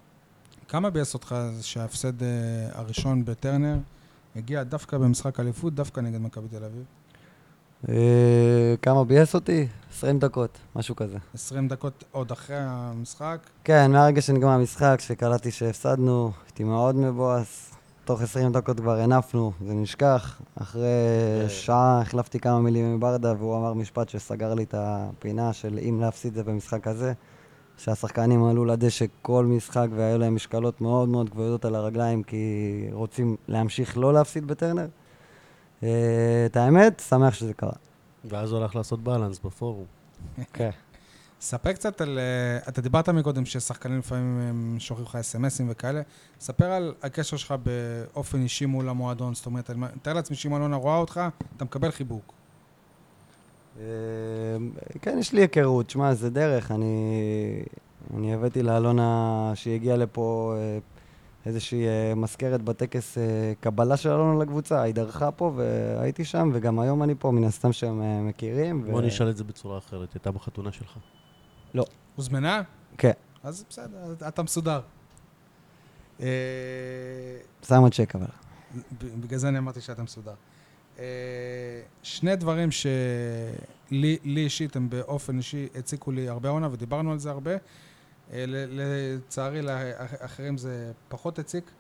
[SPEAKER 1] כמה ביאס אותך שההפסד אה, הראשון בטרנר הגיע דווקא במשחק אליפות, דווקא נגד מכבי תל אביב?
[SPEAKER 3] אה, כמה ביאס אותי? 20 דקות, משהו כזה.
[SPEAKER 1] 20 דקות עוד אחרי המשחק.
[SPEAKER 3] כן, מהרגע שנגמר המשחק, שקלטתי שהפסדנו, הייתי מאוד מבואס. תוך 20 דקות כבר הנפנו, זה נשכח. אחרי
[SPEAKER 2] כן.
[SPEAKER 3] שעה החלפתי כמה מילים עם ברדה, והוא אמר משפט שסגר לי את הפינה של אם להפסיד זה במשחק הזה. שהשחקנים עלו לדשא כל משחק והיו להם משקלות מאוד מאוד כבדות על הרגליים, כי רוצים להמשיך לא להפסיד בטרנר. אה, את האמת, שמח שזה קרה.
[SPEAKER 2] ואז הוא הלך לעשות בלנס בפורום.
[SPEAKER 3] כן.
[SPEAKER 1] ספר קצת על... אה, אתה דיברת מקודם ששחקנים לפעמים הם שולחים לך אס.אם.אסים וכאלה. ספר על הקשר שלך באופן אישי מול המועדון. זאת אומרת, אני מתאר לעצמי שאם אלונה רואה אותך, אתה מקבל חיבוק.
[SPEAKER 3] אה, כן, יש לי היכרות. שמע, זה דרך. אני, אני הבאתי לאלונה, שהיא הגיעה לפה, אה, איזושהי מזכרת בטקס קבלה של אלונה לקבוצה. היא דרכה פה והייתי שם, וגם היום אני פה, מן הסתם שהם מכירים.
[SPEAKER 2] בוא נשאל את זה בצורה אחרת, הייתה בחתונה שלך.
[SPEAKER 1] הוזמנה?
[SPEAKER 3] כן,
[SPEAKER 1] אז בסדר, אתה מסודר. אה,
[SPEAKER 3] שמה צ'ק אבל.
[SPEAKER 1] בגלל זה אני אמרתי שאתה מסודר. אה, שני דברים שלי לי אישית, הם באופן אישי הציקו לי הרבה עונה, ודיברנו על זה הרבה. אה, לצערי, לאחרים זה פחות הציק.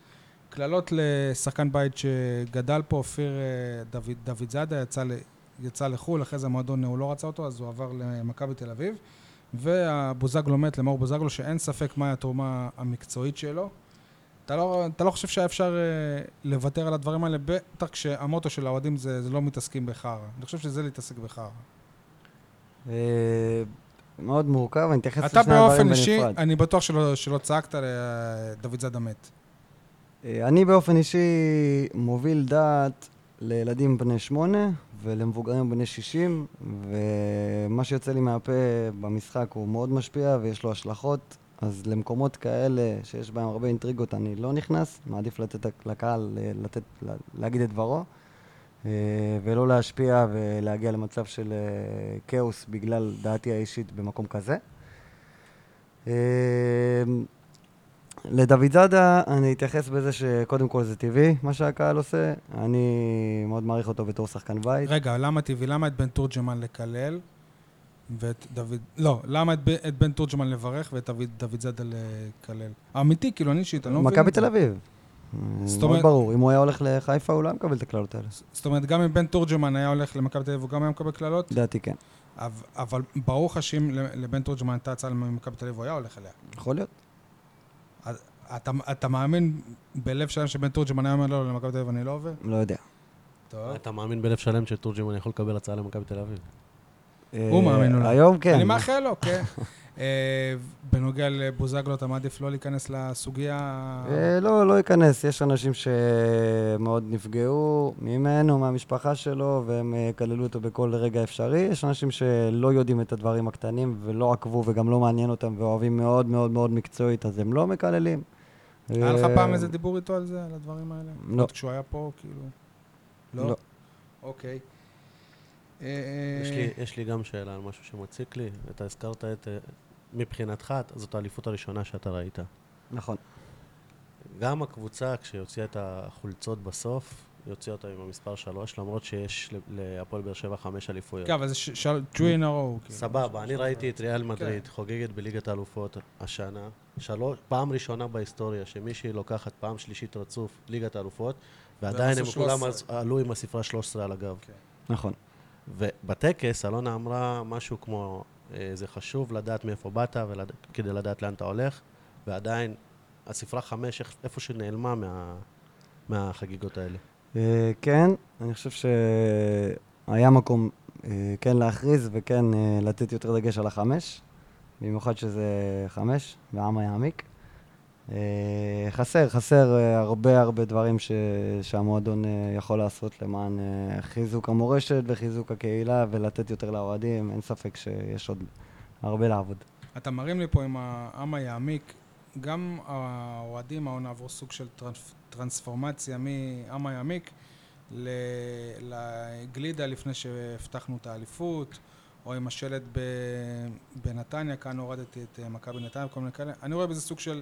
[SPEAKER 1] קללות לשחקן בית שגדל פה, אופיר דוד, דוד זאדה, יצא, יצא לחו"ל, אחרי זה המועדון הוא לא רצה אותו, אז הוא עבר למכבי תל אביב. והבוזגלו מת, למאור בוזגלו, שאין ספק מהי התרומה המקצועית שלו. אתה לא, אתה לא חושב שהיה אפשר אה, לוותר על הדברים האלה, בטח כשהמוטו של האוהדים זה, זה לא מתעסקים בחרא. אני חושב שזה להתעסק בחרא.
[SPEAKER 3] אה, מאוד מורכב, אני אתייחס
[SPEAKER 1] אתה
[SPEAKER 3] לשני הדברים
[SPEAKER 1] באופן אישי,
[SPEAKER 3] בנפרד.
[SPEAKER 1] אני בטוח שלא, שלא צעקת לדוד זאדה מת.
[SPEAKER 3] אה, אני באופן אישי מוביל דעת לילדים בני שמונה ולמבוגרים בני שישים, ומה שיוצא לי מהפה במשחק הוא מאוד משפיע ויש לו השלכות. אז למקומות כאלה שיש בהם הרבה אינטריגות אני לא נכנס, מעדיף לתת לקהל אה, לתת, לה- להגיד את דברו, אה, ולא להשפיע ולהגיע למצב של אה, כאוס בגלל דעתי האישית במקום כזה. לדוד זאדה, אני אתייחס בזה שקודם כל זה טבעי, מה שהקהל עושה. אני מאוד מעריך אותו בתור שחקן בית.
[SPEAKER 1] רגע, למה טבעי? למה את בן תורג'מן לקלל ואת דוד... לא, למה את, ב- את בן תורג'מן לברך ואת דוד, דוד זאדה לקלל? אמיתי, כאילו, אני אישית, אני לא מבין
[SPEAKER 3] מכבי. תל אביב.
[SPEAKER 1] זאת
[SPEAKER 3] מאוד
[SPEAKER 1] אומרת-
[SPEAKER 3] ברור, אם הוא היה הולך לחיפה הוא לא היה מקבל את הקללות האלה.
[SPEAKER 1] זאת אומרת, גם אם בן תורג'מן היה הולך למכבי תל אביב, הוא גם היה מקבל קללות?
[SPEAKER 3] לדעתי כן.
[SPEAKER 1] אבל, אבל ברור לך שאם לבן תורג'מן הייתה הצעה ממכבי תל אביב, הוא היה הולך אליה.
[SPEAKER 3] יכול להיות.
[SPEAKER 1] אתה, אתה מאמין בלב שלם שבן תורג'מן היה אומר לו למכבי תל אביב אני לא עובר?
[SPEAKER 3] לא יודע.
[SPEAKER 1] טוב.
[SPEAKER 2] אתה מאמין בלב שלם שתורג'מן יכול לקבל הצעה למכבי תל אביב?
[SPEAKER 1] הוא מאמין אולי.
[SPEAKER 3] היום כן.
[SPEAKER 1] אני מאחל לו, כן. אה, בנוגע לבוזגלו, אתה מעדיף לא להיכנס לסוגיה?
[SPEAKER 3] אה, לא, לא ייכנס. יש אנשים שמאוד נפגעו ממנו, מהמשפחה שלו, והם אה, כללו אותו בכל רגע אפשרי. יש אנשים שלא יודעים את הדברים הקטנים ולא עקבו וגם לא מעניין אותם ואוהבים מאוד מאוד מאוד מקצועית, אז הם לא מקללים.
[SPEAKER 1] היה לך
[SPEAKER 3] אה,
[SPEAKER 1] פעם איזה דיבור איתו על זה, על הדברים האלה?
[SPEAKER 3] לא.
[SPEAKER 1] עוד כשהוא היה פה, כאילו? לא?
[SPEAKER 3] לא.
[SPEAKER 1] אוקיי. אה,
[SPEAKER 2] יש לי, יש לי גם שאלה על משהו שמציק לי. אתה הזכרת את... אה, מבחינתך, זאת האליפות הראשונה שאתה ראית.
[SPEAKER 3] נכון.
[SPEAKER 2] גם הקבוצה, כשהוציאה את החולצות בסוף, היא הוציאה אותה עם המספר 3, למרות שיש להפועל באר שבע חמש אליפויות.
[SPEAKER 1] כן, אבל זה two in a row. כאילו.
[SPEAKER 2] סבבה, אני ראיתי את ריאל
[SPEAKER 1] כן.
[SPEAKER 2] מדריד חוגגת בליגת האלופות השנה. שלוש, פעם ראשונה בהיסטוריה שמישהי לוקחת פעם שלישית רצוף ליגת האלופות, ועדיין הם כולם
[SPEAKER 1] 13.
[SPEAKER 2] עלו עם הספרה 13 על הגב.
[SPEAKER 3] נכון.
[SPEAKER 2] ובטקס אלונה אמרה משהו כמו, אה, זה חשוב לדעת מאיפה באת. כדי לדעת לאן אתה הולך, ועדיין הספרה חמש איך- איפה שנעלמה מה... מהחגיגות האלה.
[SPEAKER 3] אה, כן, אני חושב שהיה מקום אה, כן להכריז וכן אה, לתת יותר דגש על החמש, במיוחד שזה חמש, והעם היעמיק. אה, חסר, חסר הרבה הרבה דברים ש, שהמועדון יכול לעשות למען חיזוק המורשת וחיזוק הקהילה ולתת יותר לאוהדים, אין ספק שיש עוד הרבה לעבוד.
[SPEAKER 1] אתה מרים לי פה עם העם היעמיק, גם האוהדים העונה עברו סוג של טרנס, טרנספורמציה מעם היעמיק ל- לגלידה לפני שהבטחנו את האליפות, או עם השלט בנתניה, כאן הורדתי את אה, מכבי נתניה וכל מיני כאלה. אני רואה בזה סוג של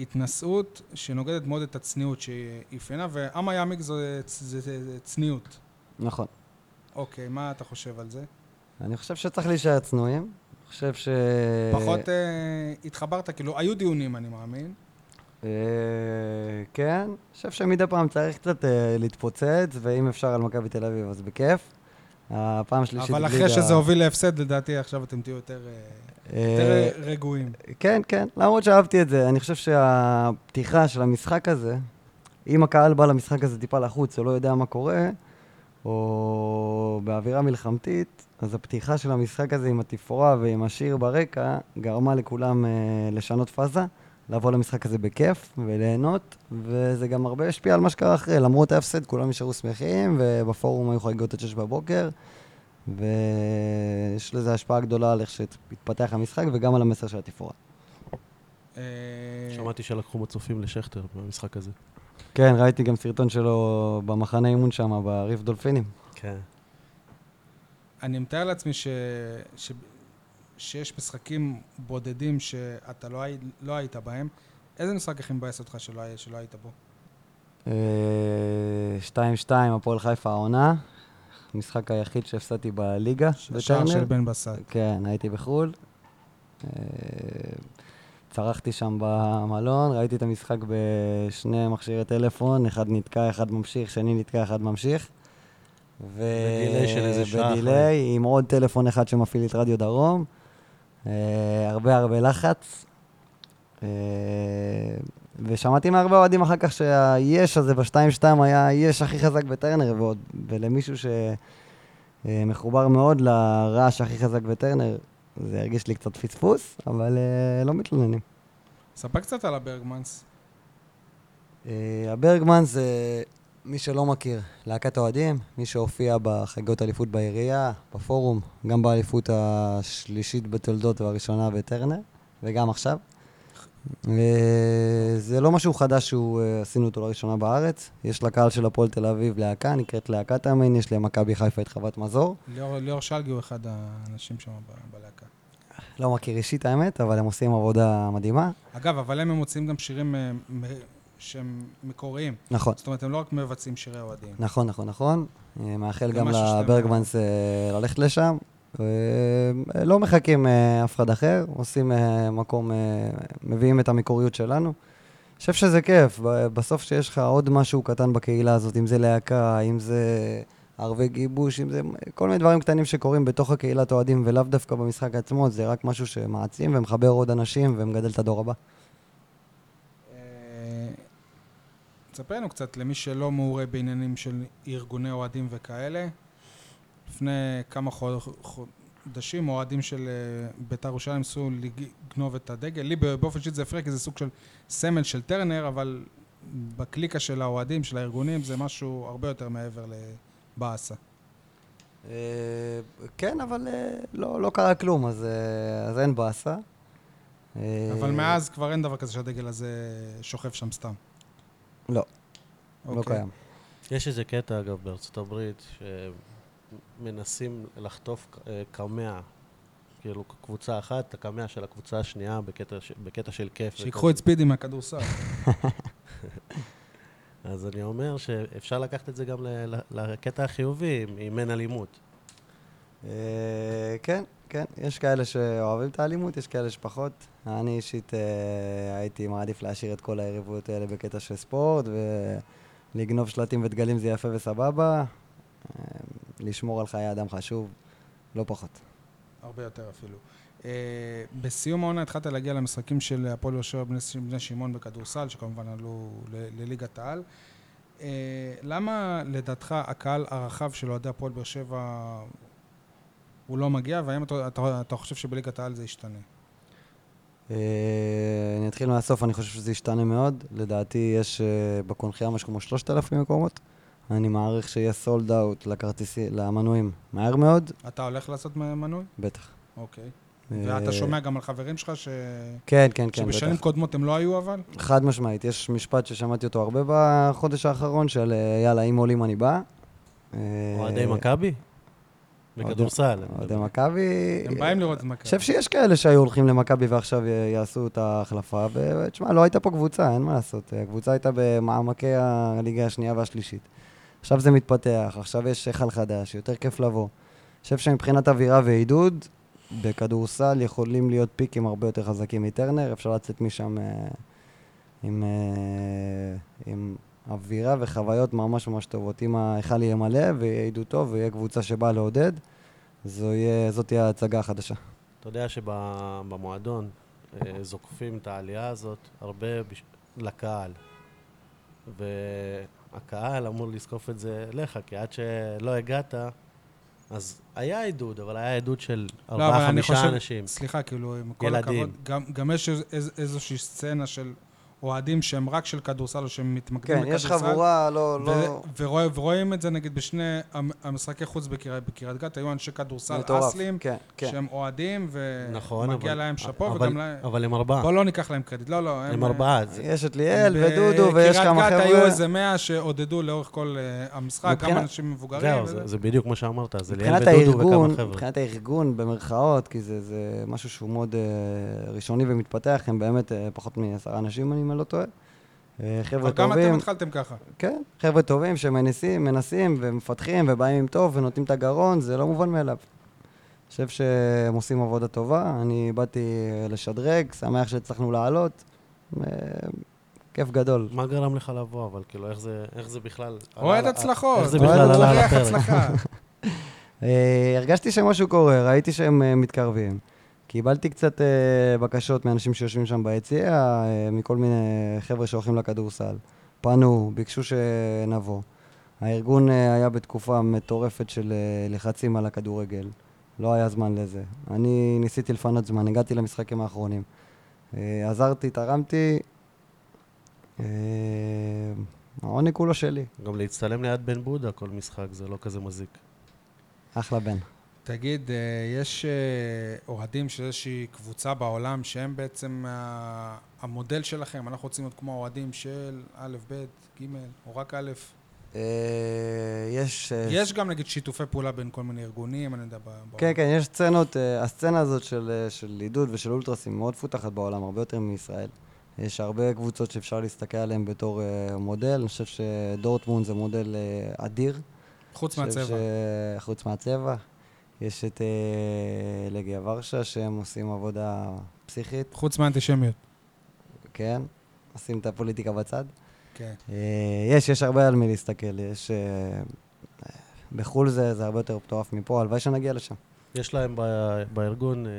[SPEAKER 1] התנשאות שנוגדת מאוד את הצניעות שהיא אפיינה, ועם היעמיק זה, זה, זה, זה צניעות.
[SPEAKER 3] נכון.
[SPEAKER 1] אוקיי, מה אתה חושב על זה?
[SPEAKER 3] אני חושב שצריך להישאר צנועים. אני חושב ש...
[SPEAKER 1] פחות אה, התחברת, כאילו, היו דיונים, אני מאמין.
[SPEAKER 3] אה, כן, אני חושב שמדי פעם צריך קצת אה, להתפוצץ, ואם אפשר על מכבי תל אביב אז בכיף. הפעם השלישית
[SPEAKER 1] אבל אחרי שזה הוביל להפסד, לדעתי עכשיו אתם תהיו יותר, אה, יותר רגועים.
[SPEAKER 3] כן, כן, למרות שאהבתי את זה. אני חושב שהפתיחה של המשחק הזה, אם הקהל בא למשחק הזה טיפה לחוץ או לא יודע מה קורה, או באווירה מלחמתית, אז הפתיחה של המשחק הזה עם התפאורה ועם השיר ברקע, גרמה לכולם לשנות פאזה, לבוא למשחק הזה בכיף וליהנות, וזה גם הרבה השפיע על מה שקרה אחרי. למרות ההפסד, כולם נשארו שמחים, ובפורום היו חגיגות עד שש בבוקר, ויש לזה השפעה גדולה על איך שהתפתח המשחק וגם על המסר של התפאורה.
[SPEAKER 1] אה,
[SPEAKER 2] שמעתי שלקחו מצופים לשכטר במשחק הזה.
[SPEAKER 3] כן, ראיתי גם סרטון שלו במחנה אימון שם, בריף דולפינים.
[SPEAKER 2] כן.
[SPEAKER 1] אני מתאר לעצמי ש... שיש משחקים בודדים שאתה לא, הי... לא היית בהם. איזה משחק הכי מבאס אותך שלא. שלא היית בו?
[SPEAKER 3] אה, 2-2, הפועל חיפה העונה. המשחק היחיד שהפסדתי בליגה,
[SPEAKER 1] השער של בן בסט.
[SPEAKER 3] כן, הייתי בחו"ל. אה, צרחתי שם במלון, ראיתי את המשחק בשני מכשירי טלפון, אחד נתקע, אחד ממשיך, שני נתקע, אחד ממשיך. ו...
[SPEAKER 2] בדיליי של איזה שעה
[SPEAKER 3] בדיליי, עם עוד טלפון אחד שמפעיל את רדיו דרום. אה, הרבה הרבה לחץ. אה, ושמעתי מהרבה אוהדים אחר כך שהיש הזה ב-2-2 היה היש הכי חזק בטרנר, ועוד, ולמישהו שמחובר מאוד לרעש הכי חזק בטרנר, זה הרגיש לי קצת פספוס, אבל אה, לא מתלוננים.
[SPEAKER 1] ספר קצת על הברגמנס.
[SPEAKER 3] הברגמן זה, מי שלא מכיר, להקת אוהדים, מי שהופיע בחגיגות אליפות בעירייה, בפורום, גם באליפות השלישית בתולדות והראשונה בטרנר, וגם עכשיו. אה, זה לא משהו חדש שעשינו אותו לראשונה בארץ. יש לקהל של הפועל תל אביב להקה, נקראת להקת המין, יש למכבי חיפה את חוות מזור.
[SPEAKER 1] ליאור, ליאור שלגי הוא אחד האנשים שם בלהקה.
[SPEAKER 3] לא מכיר אישית האמת, אבל הם עושים עבודה מדהימה.
[SPEAKER 1] אגב, אבל הם מוצאים גם שירים אה, שהם מקוריים.
[SPEAKER 3] נכון.
[SPEAKER 1] זאת אומרת, הם לא רק מבצעים שירי אוהדים.
[SPEAKER 3] נכון, נכון, נכון. אה, מאחל גם לברגמנס אה, ללכת לשם. אה, לא מחכים אף אחד אחר, עושים מקום, מביאים את המקוריות שלנו. אני חושב שזה כיף, בסוף שיש לך עוד משהו קטן בקהילה הזאת, אם זה להקה, אם זה ערבי גיבוש, אם זה כל מיני דברים קטנים שקורים בתוך הקהילת אוהדים, ולאו דווקא במשחק עצמו, זה רק משהו שמעצים ומחבר עוד אנשים ומגדל את הדור הבא.
[SPEAKER 1] אה, תספר לנו קצת למי שלא מעורה בעניינים של ארגוני אוהדים וכאלה. לפני כמה חוד... חוד... חודשים אוהדים של אה, בית"ר ירושלים ניסו לגנוב את הדגל. לי באופן אישי זה הפריע כי זה סוג של סמל של טרנר, אבל בקליקה של האוהדים, של הארגונים, זה משהו הרבה יותר מעבר לבאסה.
[SPEAKER 3] אה, כן, אבל אה, לא, לא קרה כלום, אז, אז אין באסה.
[SPEAKER 1] אבל מאז כבר אין דבר כזה שהדגל הזה שוכב שם סתם.
[SPEAKER 3] לא, לא
[SPEAKER 1] אוקיי.
[SPEAKER 3] קיים.
[SPEAKER 2] יש איזה קטע, אגב, בארצות הברית, שמנסים לחטוף אה, קמע, כאילו קבוצה אחת, את הקמע של הקבוצה השנייה בקטע, ש- בקטע של כיף.
[SPEAKER 1] שיקחו את ספידי מהכדורסל.
[SPEAKER 2] אז אני אומר שאפשר לקחת את זה גם ל- ל- לקטע החיובי, אם אין אלימות.
[SPEAKER 3] אה, כן, כן, יש כאלה שאוהבים את האלימות, יש כאלה שפחות. אני אישית אה, הייתי מעדיף להשאיר את כל היריבויות האלה בקטע של ספורט, ולגנוב שלטים ודגלים זה יפה וסבבה. אה, לשמור על חיי אדם חשוב, לא פחות.
[SPEAKER 1] הרבה יותר אפילו. Uh, בסיום העונה התחלת להגיע למשחקים של הפועל שבע בני, בני שמעון בכדורסל, שכמובן עלו לליגת העל. Uh, למה לדעתך הקהל הרחב של אוהדי הפועל באר שבע הוא לא מגיע, והאם אתה, אתה, אתה חושב שבליגת העל זה ישתנה?
[SPEAKER 3] אה, אני אתחיל מהסוף, אני חושב שזה ישתנה מאוד. לדעתי יש אה, בקונחייה משהו כמו 3,000 מקומות. אני מעריך שיהיה סולד אאוט לכרטיסי, למנויים מהר מאוד,
[SPEAKER 1] אתה הולך לעשות מנוי?
[SPEAKER 3] בטח.
[SPEAKER 1] אוקיי.
[SPEAKER 3] אה,
[SPEAKER 1] ואתה שומע גם על חברים שלך ש...
[SPEAKER 3] כן, כן, כן,
[SPEAKER 1] שבשנים
[SPEAKER 3] בטח.
[SPEAKER 1] קודמות הם לא היו אבל?
[SPEAKER 3] חד משמעית, יש משפט ששמעתי אותו הרבה בחודש האחרון, של יאללה, אם עולים אני בא.
[SPEAKER 2] אוהדי מכבי? בכדורסל.
[SPEAKER 3] אוהדי. מכבי.
[SPEAKER 1] הם באים לראות את מכבי.
[SPEAKER 3] אני חושב שיש כאלה שהיו הולכים למכבי ועכשיו יעשו את ההחלפה, ותשמע, לא הייתה פה קבוצה, אין מה לעשות. הקבוצה הייתה במעמקי הליגה השנייה והשלישית. עכשיו זה מתפתח, עכשיו יש היכל חדש, יותר כיף לבוא. אני חושב שמבחינת אווירה ועידוד, בכדורסל יכולים להיות פיקים הרבה יותר חזקים מטרנר, אפשר לצאת משם אה, עם, אה, עם אווירה וחוויות ממש ממש טובות. אם ההיכל יהיה מלא ויהיה עידוד טוב ויהיה קבוצה שבאה לעודד, זו יהיה, זאת תהיה ההצגה החדשה.
[SPEAKER 2] אתה יודע שבמועדון אה, זוקפים את העלייה הזאת הרבה בש... לקהל. והקהל אמור לזקוף את זה אליך, כי עד שלא הגעת, אז היה עידוד, אבל היה עידוד של
[SPEAKER 1] לא,
[SPEAKER 2] ארבעה,
[SPEAKER 1] אני
[SPEAKER 2] חמישה
[SPEAKER 1] חושב,
[SPEAKER 2] אנשים.
[SPEAKER 1] סליחה, כאילו, עם כל
[SPEAKER 2] ילדים.
[SPEAKER 1] הכבוד, גם, גם יש איז, איז, איזושהי סצנה של אוהדים שהם רק של כדורסל או שהם מתמקדים
[SPEAKER 3] כן,
[SPEAKER 1] בכדורסל.
[SPEAKER 3] יש חבורה, לא,
[SPEAKER 1] ו-
[SPEAKER 3] לא...
[SPEAKER 1] ורואה, ורואים את זה נגיד בשני המ- המשחקי חוץ בקריית, בקריית גת, היו אנשי כדורסל. אסלים,
[SPEAKER 3] כן, כן.
[SPEAKER 1] שהם אוהדים,
[SPEAKER 2] נכון,
[SPEAKER 1] ומגיע
[SPEAKER 2] אבל...
[SPEAKER 1] להם שאפו,
[SPEAKER 2] אבל,
[SPEAKER 1] וגם להם...
[SPEAKER 2] אבל הם ארבעה.
[SPEAKER 1] בוא לא ניקח להם קרדיט, לא, לא.
[SPEAKER 2] הם ארבעה. זה-
[SPEAKER 3] יש את ליאל ודודו, ויש כמה
[SPEAKER 1] בקריית גת היו
[SPEAKER 3] חבר'ה.
[SPEAKER 1] איזה מאה שעודדו לאורך כל uh, המשחק, גם
[SPEAKER 3] מבחינת-
[SPEAKER 1] אנשים מבוגרים.
[SPEAKER 2] זהו,
[SPEAKER 1] וזה.
[SPEAKER 2] זה, זה בדיוק מה שאמרת, זה ליאל ודודו וכמה חבר'ה.
[SPEAKER 3] מבחינת הארגון, במרכאות, כי זה, זה משהו שהוא מאוד ראשוני ומתפתח, הם באמת פחות מעשרה אנשים, אם אני לא טועה. Uh, חבר'ה
[SPEAKER 1] אבל גם אתם
[SPEAKER 3] טובים,
[SPEAKER 1] התחלתם ככה.
[SPEAKER 3] כן, חבר'ה טובים שמנסים, מנסים ומפתחים ובאים עם טוב ונותנים את הגרון, זה לא מובן מאליו. אני חושב שהם עושים עבודה טובה, אני באתי לשדרג, שמח שהצלחנו לעלות. אה, כיף גדול.
[SPEAKER 2] מה גרם לך לבוא, אבל כאילו, איך זה, איך זה בכלל...
[SPEAKER 1] אוהד הצלחות.
[SPEAKER 2] איך זה בכלל עלה על הפרק?
[SPEAKER 3] אה, הרגשתי שמשהו קורה, ראיתי שהם אה, מתקרבים. קיבלתי קצת אה, בקשות מאנשים שיושבים שם ביציע, אה, מכל מיני חבר'ה שהולכים לכדורסל. פנו, ביקשו שנבוא. הארגון אה, היה בתקופה מטורפת של אה, לחצים על הכדורגל. לא היה זמן לזה. אני ניסיתי לפנות זמן, הגעתי למשחקים האחרונים. אה, עזרתי, תרמתי. אה, העונג כולו שלי.
[SPEAKER 2] גם להצטלם ליד בן בודה כל משחק, זה לא כזה מזיק.
[SPEAKER 3] אחלה בן.
[SPEAKER 1] תגיד, אה, יש אה, אוהדים של איזושהי קבוצה בעולם שהם בעצם המודל שלכם? אנחנו רוצים להיות כמו האוהדים של א', ב', ג', או רק א'.
[SPEAKER 3] אה, יש...
[SPEAKER 1] יש גם נגיד שיתופי פעולה בין כל מיני ארגונים, אני יודע.
[SPEAKER 3] כן, כן, יש סצנות, הסצנה הזאת של, של עידוד ושל אולטרסים מאוד מפותחת בעולם, הרבה יותר מישראל. יש הרבה קבוצות שאפשר להסתכל עליהן בתור מודל, אני חושב שדורטמונד זה מודל אדיר.
[SPEAKER 1] חוץ מהצבע.
[SPEAKER 3] ש- חוץ מהצבע. יש את אה, לגיה ורשה, שהם עושים עבודה פסיכית,
[SPEAKER 1] חוץ מהאנטישמיות.
[SPEAKER 3] כן, עושים את הפוליטיקה בצד.
[SPEAKER 1] כן.
[SPEAKER 3] אה, יש, יש הרבה על מי להסתכל, יש... אה, בחו"ל זה, זה הרבה יותר מטורף מפה, הלוואי שנגיע לשם.
[SPEAKER 2] יש להם ב- בארגון אה,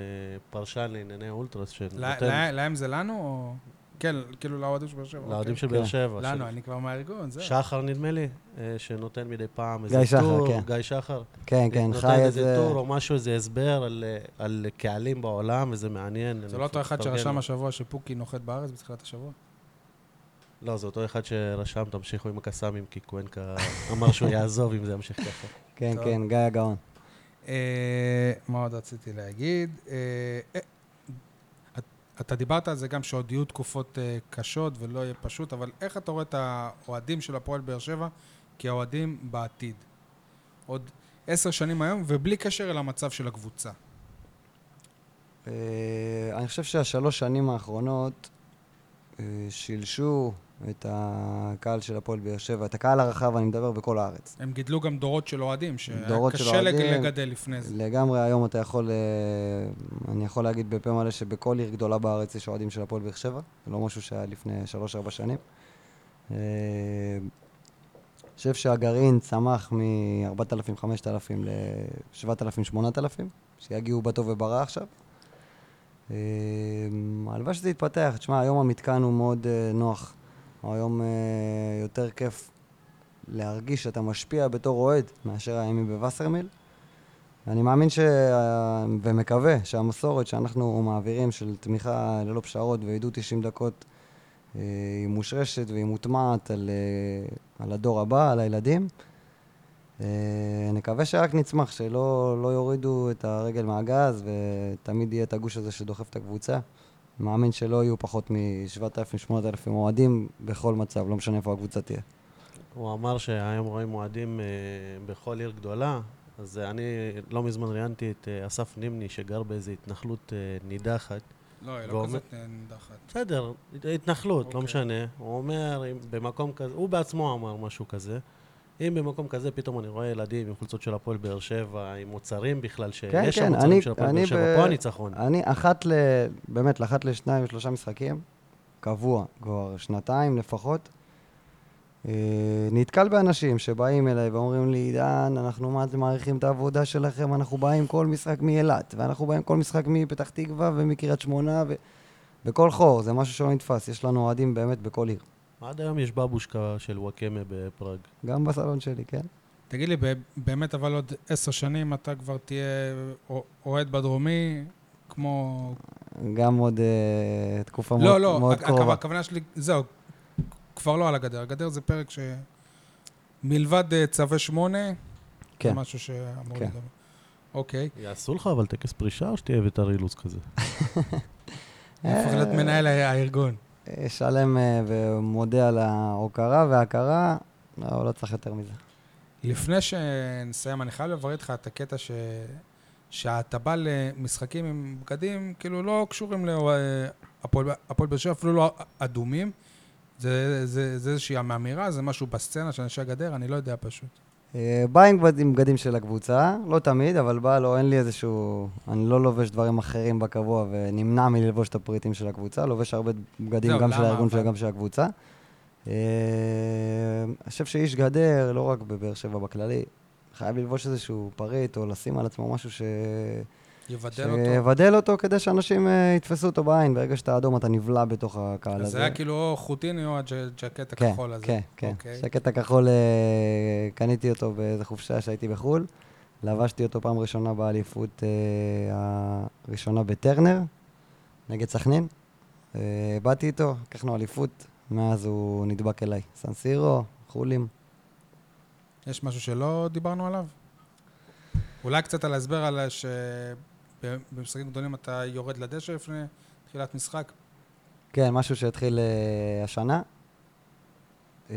[SPEAKER 2] פרשן לענייני אולטרס שנותן...
[SPEAKER 1] לה- להם זה לנו, או... כן, כאילו לאוהדים של באר שבע.
[SPEAKER 2] לאוהדים של
[SPEAKER 3] כן.
[SPEAKER 2] באר שבע.
[SPEAKER 1] אוקיי. לנו,
[SPEAKER 2] של-
[SPEAKER 1] אני כבר מהארגון, זהו.
[SPEAKER 2] שחר נדמה לי, אה, שנותן מדי פעם איזה
[SPEAKER 3] גיא שחר,
[SPEAKER 2] טור,
[SPEAKER 3] כן.
[SPEAKER 2] גיא שחר.
[SPEAKER 3] כן, כן,
[SPEAKER 2] נותן
[SPEAKER 3] חי
[SPEAKER 2] איזה
[SPEAKER 3] איזה...
[SPEAKER 2] טור או משהו, איזה הסבר על, אה, על קהלים בעולם, וזה מעניין.
[SPEAKER 1] זה לא אותו אחד שרשם. השבוע שפוקי נוחת בארץ בתחילת השבוע?
[SPEAKER 2] לא, זה אותו אחד שרשם, תמשיכו עם הקסאמים, כי קוונקה אמר שהוא יעזוב אם זה ימשיך ככה.
[SPEAKER 3] כן. כן, גיא הגאון.
[SPEAKER 1] אה, מה עוד רציתי להגיד? את- אתה דיברת על זה גם שעוד יהיו תקופות אה, קשות ולא יהיה פשוט, אבל איך אתה רואה את האוהדים של הפועל באר שבע כאוהדים בעתיד? עוד עשר שנים היום, ובלי קשר אל המצב של הקבוצה.
[SPEAKER 3] אה, אני חושב שהשלוש שנים האחרונות אה, שילשו את הקהל של הפועל באר שבע, את הקהל הרחב, אני מדבר בכל הארץ.
[SPEAKER 1] הם גידלו גם דורות של אוהדים, שהיה קשה. לגדל לפני זה.
[SPEAKER 3] לגמרי היום אתה יכול, אה, אני יכול להגיד בפה מלא שבכל עיר גדולה בארץ יש אוהדים של הפועל באר שבע, זה לא משהו שהיה לפני שלוש-ארבע שנים. אה, אני חושב שהגרעין צמח מ-4,000, 5,000 ל-7,000, 8,000, שיגיעו בטוב וברע עכשיו. אה, הלוואי שזה יתפתח. תשמע, היום המתקן הוא מאוד אה, נוח. היום אה, יותר כיף להרגיש שאתה משפיע בתור אוהד מאשר הימים בווסרמיל. אני מאמין ש... ומקווה שהמסורת שאנחנו מעבירים של תמיכה ללא פשרות ועידוד 90 דקות אה, היא מושרשת והיא מוטמעת על, אה, על הדור הבא, על הילדים. אה, נקווה שרק נצמח, שלא לא יורידו את הרגל מהגז ותמיד יהיה את הגוש הזה שדוחף את הקבוצה. מאמין שלא יהיו פחות מ-7,000-8,000 אוהדים בכל מצב, לא משנה איפה הקבוצה תהיה.
[SPEAKER 2] הוא אמר שהיום רואים אוהדים אה, בכל עיר גדולה, אז אה, אני לא מזמן ראיינתי את אה, אסף נימני, שגר באיזו התנחלות אה, נידחת.
[SPEAKER 1] לא, היא לא
[SPEAKER 2] ואומר-
[SPEAKER 1] כזאת נידחת.
[SPEAKER 2] בסדר, התנחלות, לא
[SPEAKER 1] אוקיי.
[SPEAKER 2] משנה. הוא אומר, אם במקום כזה, הוא בעצמו אמר משהו כזה. אם במקום כזה פתאום אני רואה ילדים עם חולצות של הפועל באר שבע, עם מוצרים בכלל, שיש
[SPEAKER 3] כן,
[SPEAKER 2] שם
[SPEAKER 3] כן,
[SPEAKER 2] מוצרים
[SPEAKER 3] אני-
[SPEAKER 2] של הפועל באר שבע,
[SPEAKER 3] ב-
[SPEAKER 2] פה הניצחון.
[SPEAKER 3] אני אחת ל... באמת, לאחת לשניים, שלושה משחקים, קבוע, כבר שנתיים לפחות. אה, נתקל באנשים שבאים אליי ואומרים לי, עידן, אנחנו מה זה מעריכים את העבודה שלכם, אנחנו באים כל משחק מאילת, ואנחנו באים כל משחק מפתח תקווה ומקריית שמונה, ו... בכל חור, זה משהו שלא נתפס, יש לנו אוהדים באמת בכל עיר.
[SPEAKER 2] עד היום יש בבושקה של וואקמה בפראג.
[SPEAKER 3] גם בסלון שלי, כן?
[SPEAKER 1] תגיד לי, ב- באמת אבל עוד עשר שנים אתה כבר תהיה אוהד בדרומי, כמו...
[SPEAKER 3] גם עוד אה, תקופה מאוד,
[SPEAKER 1] לא, לא,
[SPEAKER 3] מאוד
[SPEAKER 1] הכ-
[SPEAKER 3] קרובה.
[SPEAKER 1] הכוונה שלי, זהו, כבר לא על הגדר. הגדר זה פרק ש... מלבד אה, צווי שמונה, זה
[SPEAKER 3] כן.
[SPEAKER 1] משהו שאמור
[SPEAKER 3] כן.
[SPEAKER 1] לדבר. אוקיי.
[SPEAKER 2] יעשו לך אבל טקס פרישה או שתהיה בית"ר אילוץ כזה?
[SPEAKER 1] הפך להיות מנהל הארגון.
[SPEAKER 3] שלם אה, ומודה על ההוקרה וההכרה, לא, לא צריך יותר מזה.
[SPEAKER 1] לפני שנסיים, אני חייב לברר איתך את הקטע ש... שאתה בא למשחקים עם בגדים, כאילו לא קשורים להפועל הפועל באר שבע, אפילו לא אדומים. זה, זה, זה איזושהי אמירה, זה משהו בסצנה של אנשי הגדר, אני לא יודע פשוט.
[SPEAKER 3] אה, בא עם בגדים, בגדים של הקבוצה, לא תמיד, אבל בא לו, אין לי איזשהו... אני לא לובש דברים אחרים בקבוע ונמנע מללבוש את הפריטים של הקבוצה, לובש הרבה בגדים גם של הארגון? וגם של הקבוצה. אה, אני חושב שאיש גדר, לא רק בבאר שבע בכללי, חייב ללבוש איזשהו פריט או לשים על עצמו משהו ש...
[SPEAKER 1] יבדל אותו.
[SPEAKER 3] שיבדל אותו כדי שאנשים אה, יתפסו אותו בעין. ברגע שאתה אדום אתה נבלע בתוך הקהל
[SPEAKER 1] אז
[SPEAKER 3] הזה.
[SPEAKER 1] זה היה כאילו או חוטיני או הג'קט
[SPEAKER 3] כן,
[SPEAKER 1] הכחול הזה.
[SPEAKER 3] כן, כן.
[SPEAKER 1] אוקיי.
[SPEAKER 3] שקט הכחול, אה, קניתי אותו באיזה חופשה שהייתי בחו"ל. לבשתי אותו פעם ראשונה באליפות אה, הראשונה בטרנר, נגד סכנין. באתי איתו, לקחנו אליפות, מאז הוא נדבק אליי. סנסירו, חולים.
[SPEAKER 1] יש משהו שלא דיברנו עליו? אולי קצת על ההסבר על שבמשחקים גדולים אתה יורד לדשא לפני תחילת משחק.
[SPEAKER 3] כן, משהו שהתחיל אה, השנה. אה,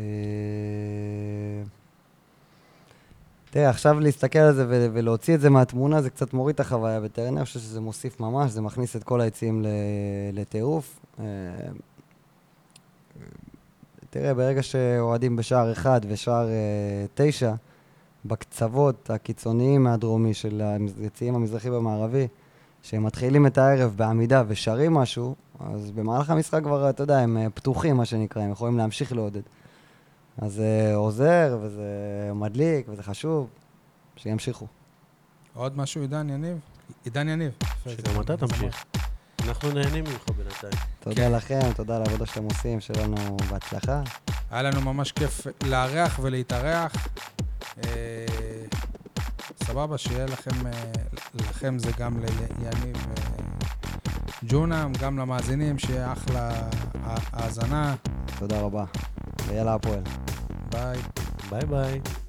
[SPEAKER 3] תראה, עכשיו להסתכל על זה ו- ולהוציא את זה מהתמונה, זה קצת מוריד את החוויה בטרנר, אני חושב שזה מוסיף ממש, זה מכניס את כל היציעים ל- לטירוף. אה, תראה, ברגע שאוהדים בשער אחד ושער אה, תשע, בקצוות הקיצוניים מהדרומי של היציעים המזרחי והמערבי, שהם מתחילים את הערב בעמידה ושרים משהו, אז במהלך המשחק כבר, אתה יודע, הם אה, פתוחים, מה שנקרא, הם יכולים להמשיך לעודד. אז זה עוזר, וזה מדליק, וזה חשוב, שימשיכו.
[SPEAKER 1] עוד משהו, עידן יניב? עידן יניב.
[SPEAKER 2] שגם אתה תמשיך. אנחנו נהנים ממך בינתיים.
[SPEAKER 3] תודה
[SPEAKER 1] כן.
[SPEAKER 3] לכם, תודה על העבודה שאתם עושים, שיהיה לנו בהצלחה.
[SPEAKER 1] היה לנו ממש כיף לארח ולהתארח. אה, סבבה, שיהיה לכם, אה, לכם זה גם ליניב וג'ונה, גם למאזינים, שיהיה אחלה האזנה.
[SPEAKER 3] תודה רבה. ויאללה הפועל.
[SPEAKER 1] ביי.
[SPEAKER 2] ביי ביי.